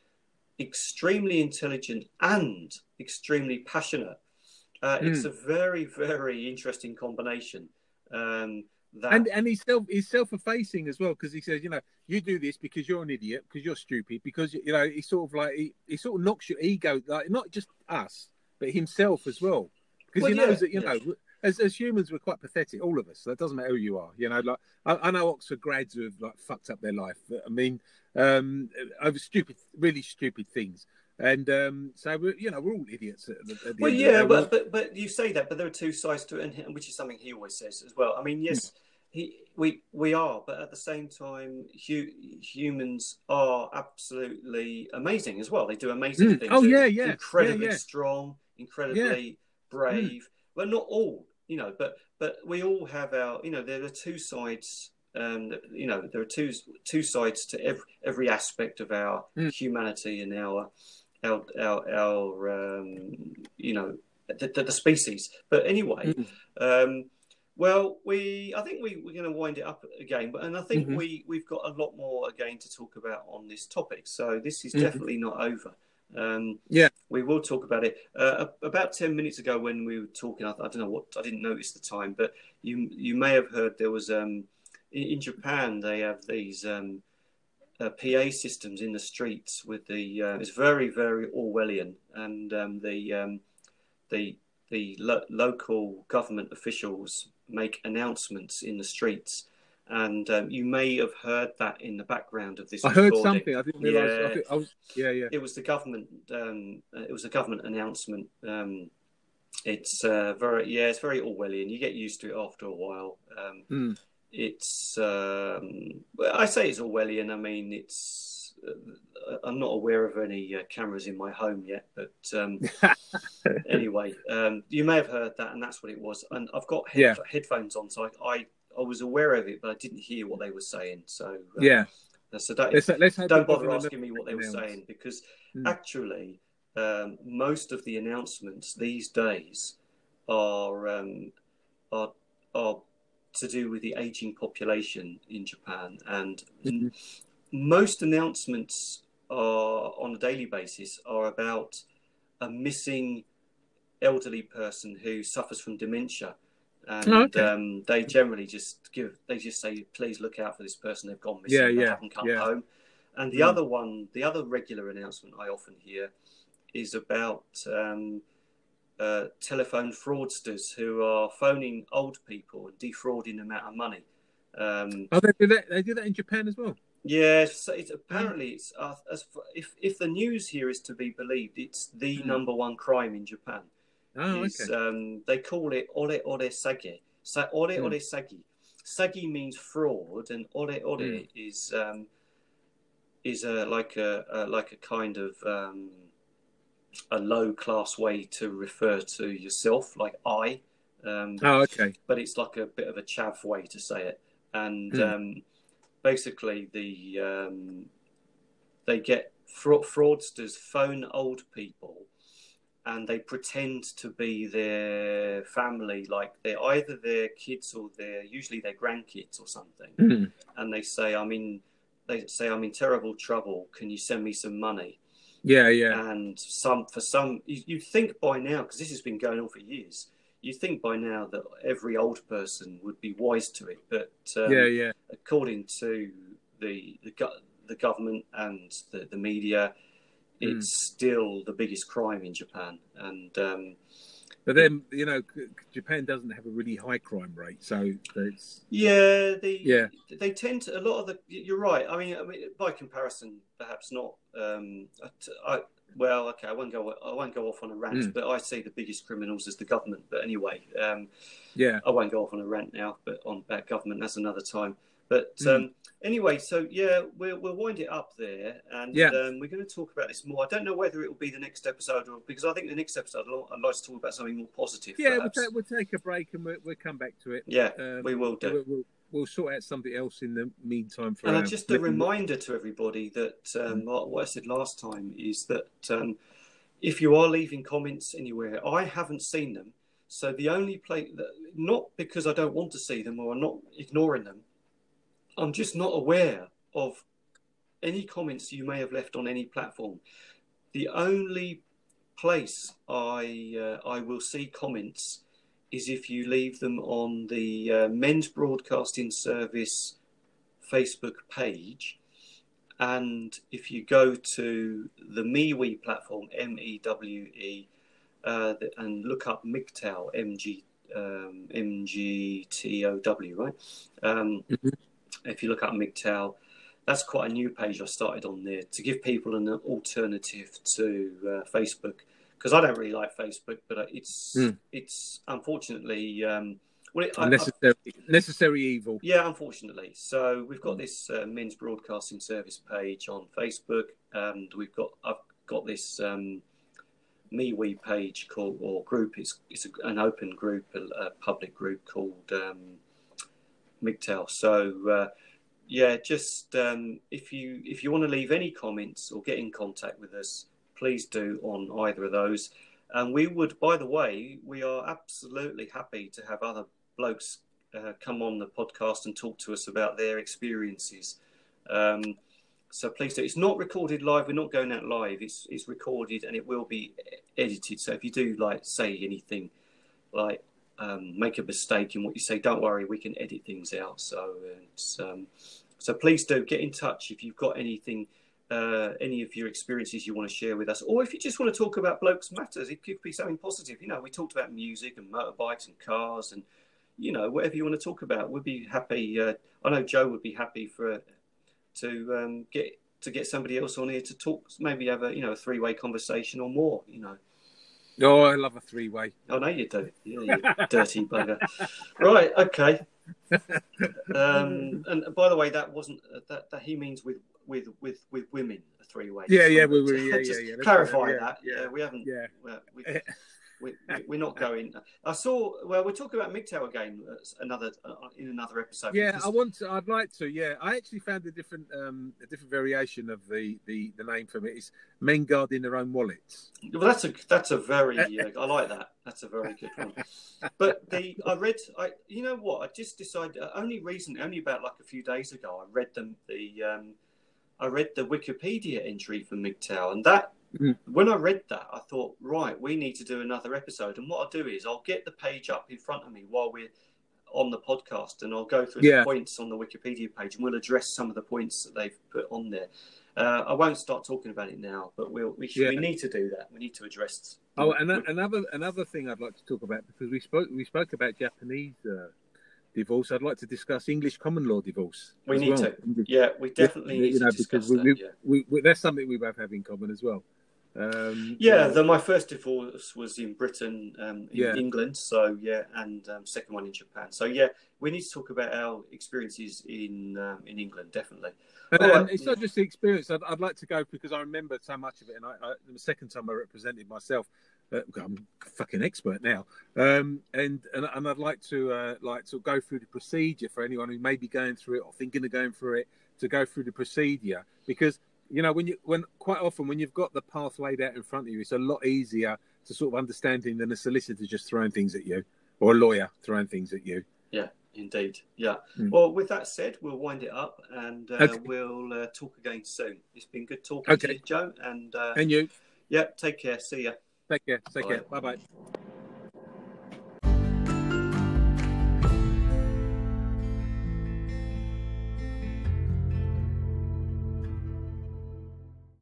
extremely intelligent and extremely passionate. Uh, Mm. It's a very very interesting combination. Um, that and and he's self he's self effacing as well because he says, you know, you do this because you're an idiot, because you're stupid, because you know he sort of like he, he sort of knocks your ego, like not just us, but himself as well, because Well, he yeah, knows that you yeah. know. As, as humans, we're quite pathetic, all of us. So it doesn't matter who you are, you know. Like I, I know Oxford grads who have like fucked up their life. I mean, um, over stupid, really stupid things, and um, so we're, you know, we're all idiots. At, the- at the Well, yeah, but, but but you say that, but there are two sides to it, and which is something he always says as well. I mean, yes, he we we are, but at the same time, hu- humans are absolutely amazing as well. They do amazing Mm. things. Oh, yeah, yeah, incredibly yeah, yeah. strong, incredibly brave. Well, not all, you know, but but we all have our, you know, there are two sides. Um, you know, there are two two sides to every every aspect of our Mm. humanity and our our our, our um, you know the, the, the species. But anyway, Mm. um, well, we I think we, we're going to wind it up again, but and I think Mhm. we we've got a lot more again to talk about on this topic. So this is Mhm. definitely not over. Um, Yeah. we will talk about it. Uh, about ten minutes ago, when we were talking, I, I don't know what I didn't notice the time, but you you may have heard there was um, in, in Japan they have these um, uh, PA systems in the streets with the uh, it's very very Orwellian and um, the um, the the lo- local government officials make announcements in the streets and um, you may have heard that in the background of this I heard something. I didn't realize. Yeah. I, was, yeah, yeah. It was the government. Um, uh, it was a government announcement. Um, it's uh, very yeah, it's very Orwellian. You get used to it after a while. Um, Mm. It's um, I say it's Orwellian. I mean, it's uh, I'm not aware of any uh, cameras in my home yet, but um, anyway, um, you may have heard that, and that's what it was. And I've got head- Yeah. headphones on, so I, I I was aware of it, but I didn't hear what they were saying. So uh, yeah. so don't, Let's let's don't bother asking me what they were saying because Mm. actually um, most of the announcements these days are um, are are to do with the aging population in Japan and Mhm. most announcements are on a daily basis are about a missing elderly person who suffers from dementia. And Oh, okay. um, they generally just give, they just say, please look out for this person. They've gone missing. Yeah, they yeah, haven't come yeah. home. And the Mm. other one, the other regular announcement I often hear is about um, uh, telephone fraudsters who are phoning old people and defrauding them out of money. Um, Oh, they do that. They do that in Japan as well. yeah, so it's, apparently it's uh, as if if the news here is to be believed, it's the Hmm. number one crime in Japan. Oh, Is, okay. um, they call it ore ore sagi. So ore ore sagi. Sagi means fraud, and ore ore Hmm. is um, is a like a, a like a kind of um, a low class way to refer to yourself, like I. Um, oh, okay. but it's like a bit of a chav way to say it. And Hmm. um, basically, the um, they get fra- fraudsters phone old people, and they pretend to be their family, like they're either their kids or they're usually their grandkids or something. Hmm. And they say, "I'm in." They say, "I'm in terrible trouble. Can you send me some money?" Yeah, yeah. and some for some you, you think by now because this has been going on for years you think by now that every old person would be wise to it but um, yeah, yeah. according to the the, the government and the, the media Mm. it's still the biggest crime in japan and um, But then you know, Japan doesn't have a really high crime rate, so it's yeah they Yeah. they tend to a lot of the you're right i mean, I mean by comparison perhaps not um, I, well okay i won't go i won't go off on a rant Mm. but i see the biggest criminals as the government but anyway um, yeah, I won't go off on a rant now, but on about government, that's another time. But Mm. um, anyway, so yeah, we'll, we'll wind it up there, and Yeah. um, we're going to talk about this more. I don't know whether it will be the next episode, or because I think the next episode I'd like to talk about something more positive. yeah. We'll take, we'll take a break and we'll, we'll come back to it. yeah, Um, we will do. We'll, we'll, we'll sort out something else in the meantime. For And uh, just a reminder to everybody that um, what what I said last time is that um, if you are leaving comments anywhere, I haven't seen them. So the only place, not because I don't want to see them or I'm not ignoring them, I'm just not aware of any comments you may have left on any platform. The only place I uh, I will see comments is if you leave them on the uh, Men's Broadcasting Service Facebook page. And if you go to the MeWe platform, M E W E, uh, and look up MGTOW, M G um, M G T O W, right? Um, Mhm. If you look at MGTOW, that's quite a new page I started on there to give people an alternative to uh, Facebook because I don't really like Facebook, but uh, it's Mm. it's unfortunately um, well, it, I- I- necessary necessary evil. yeah, unfortunately. So we've got this uh, men's broadcasting service page on Facebook, and we've got I've got this um, MeWe page called or group. It's it's a, an open group, a, a public group called um, MGTOW. So uh, yeah, just um, if you if you want to leave any comments or get in contact with us, please do on either of those. And we would, by the way, we are absolutely happy to have other blokes uh, come on the podcast and talk to us about their experiences. Um, so please do. It's not recorded live. We're not going out live. It's it's recorded and it will be edited. So if you do like say anything, like um, make a mistake in what you say, don't worry. We can edit things out. So um, so please do get in touch if you've got anything. Uh, any of your experiences you want to share with us, or if you just want to talk about blokes matters, it could be something positive. You know, we talked about music and motorbikes and cars and you know, whatever you want to talk about, we'd be happy. Uh, I know Joe would be happy for to um, get to get somebody else on here to talk, maybe have a you know a three way conversation or more. You know, Oh, I love a three way. I know you do. Yeah, you dirty bugger. Right, okay. Um, and by the way, that wasn't uh, that, that he means with with with with women a three way. Yeah, yeah, we were- yeah, Just yeah, yeah. Clarify Yeah, that. Yeah, we haven't. Yeah. we, we, we're not going. I saw. Well, we're talking about MGTOW again. uh, Another uh, in another episode. Yeah, I want to. I'd like to. Yeah, I actually found a different, um, a different variation of the the, the name from it. It's men guarding their own wallets. Well, that's a that's a very uh, I like that. That's a very good one. But the I read I you know what I just decided uh, only recently only about like a few days ago I read them the um, I read the Wikipedia entry for MGTOW, and that Mm. when I read that, I thought, right, we need to do another episode. And what I'll do is I'll get the page up in front of me while we're on the podcast, and I'll go through Yeah. the points on the Wikipedia page, and we'll address some of the points that they've put on there. Uh, I won't start talking about it now, but we'll, we should, Yeah. we need to do that. We need to address. Oh, and another another thing I'd like to talk about because we spoke we spoke about Japanese uh, divorce. I'd like to discuss English common law divorce. We need well. to. Yeah, we definitely Yeah, need you know, to discuss because we, that. we, yeah. we, that's something we both have in common as well. Um, Yeah, my first divorce was in Britain, um, in Yeah. England. So yeah, and um, second one in Japan. So yeah, we need to talk about our experiences in um, in England, definitely. And, and it's not just the experience. I'd, I'd like to go because I remember so much of it. And I, I, the second time I represented myself, uh, I'm a fucking expert now. Um, and, and and I'd like to uh, like to go through the procedure for anyone who may be going through it or thinking of going through it to go through the procedure because you know when you when quite often when you've got the path laid out in front of you, it's a lot easier to sort of understand understanding than a solicitor just throwing things at you or a lawyer throwing things at you. Yeah, indeed. Yeah. Mm. Well, with that said, we'll wind it up and uh, Okay. we'll uh, talk again soon. It's been good talking to you, Joe. And uh, And you yeah, take care. See ya. take care. Take Bye. care. Bye bye.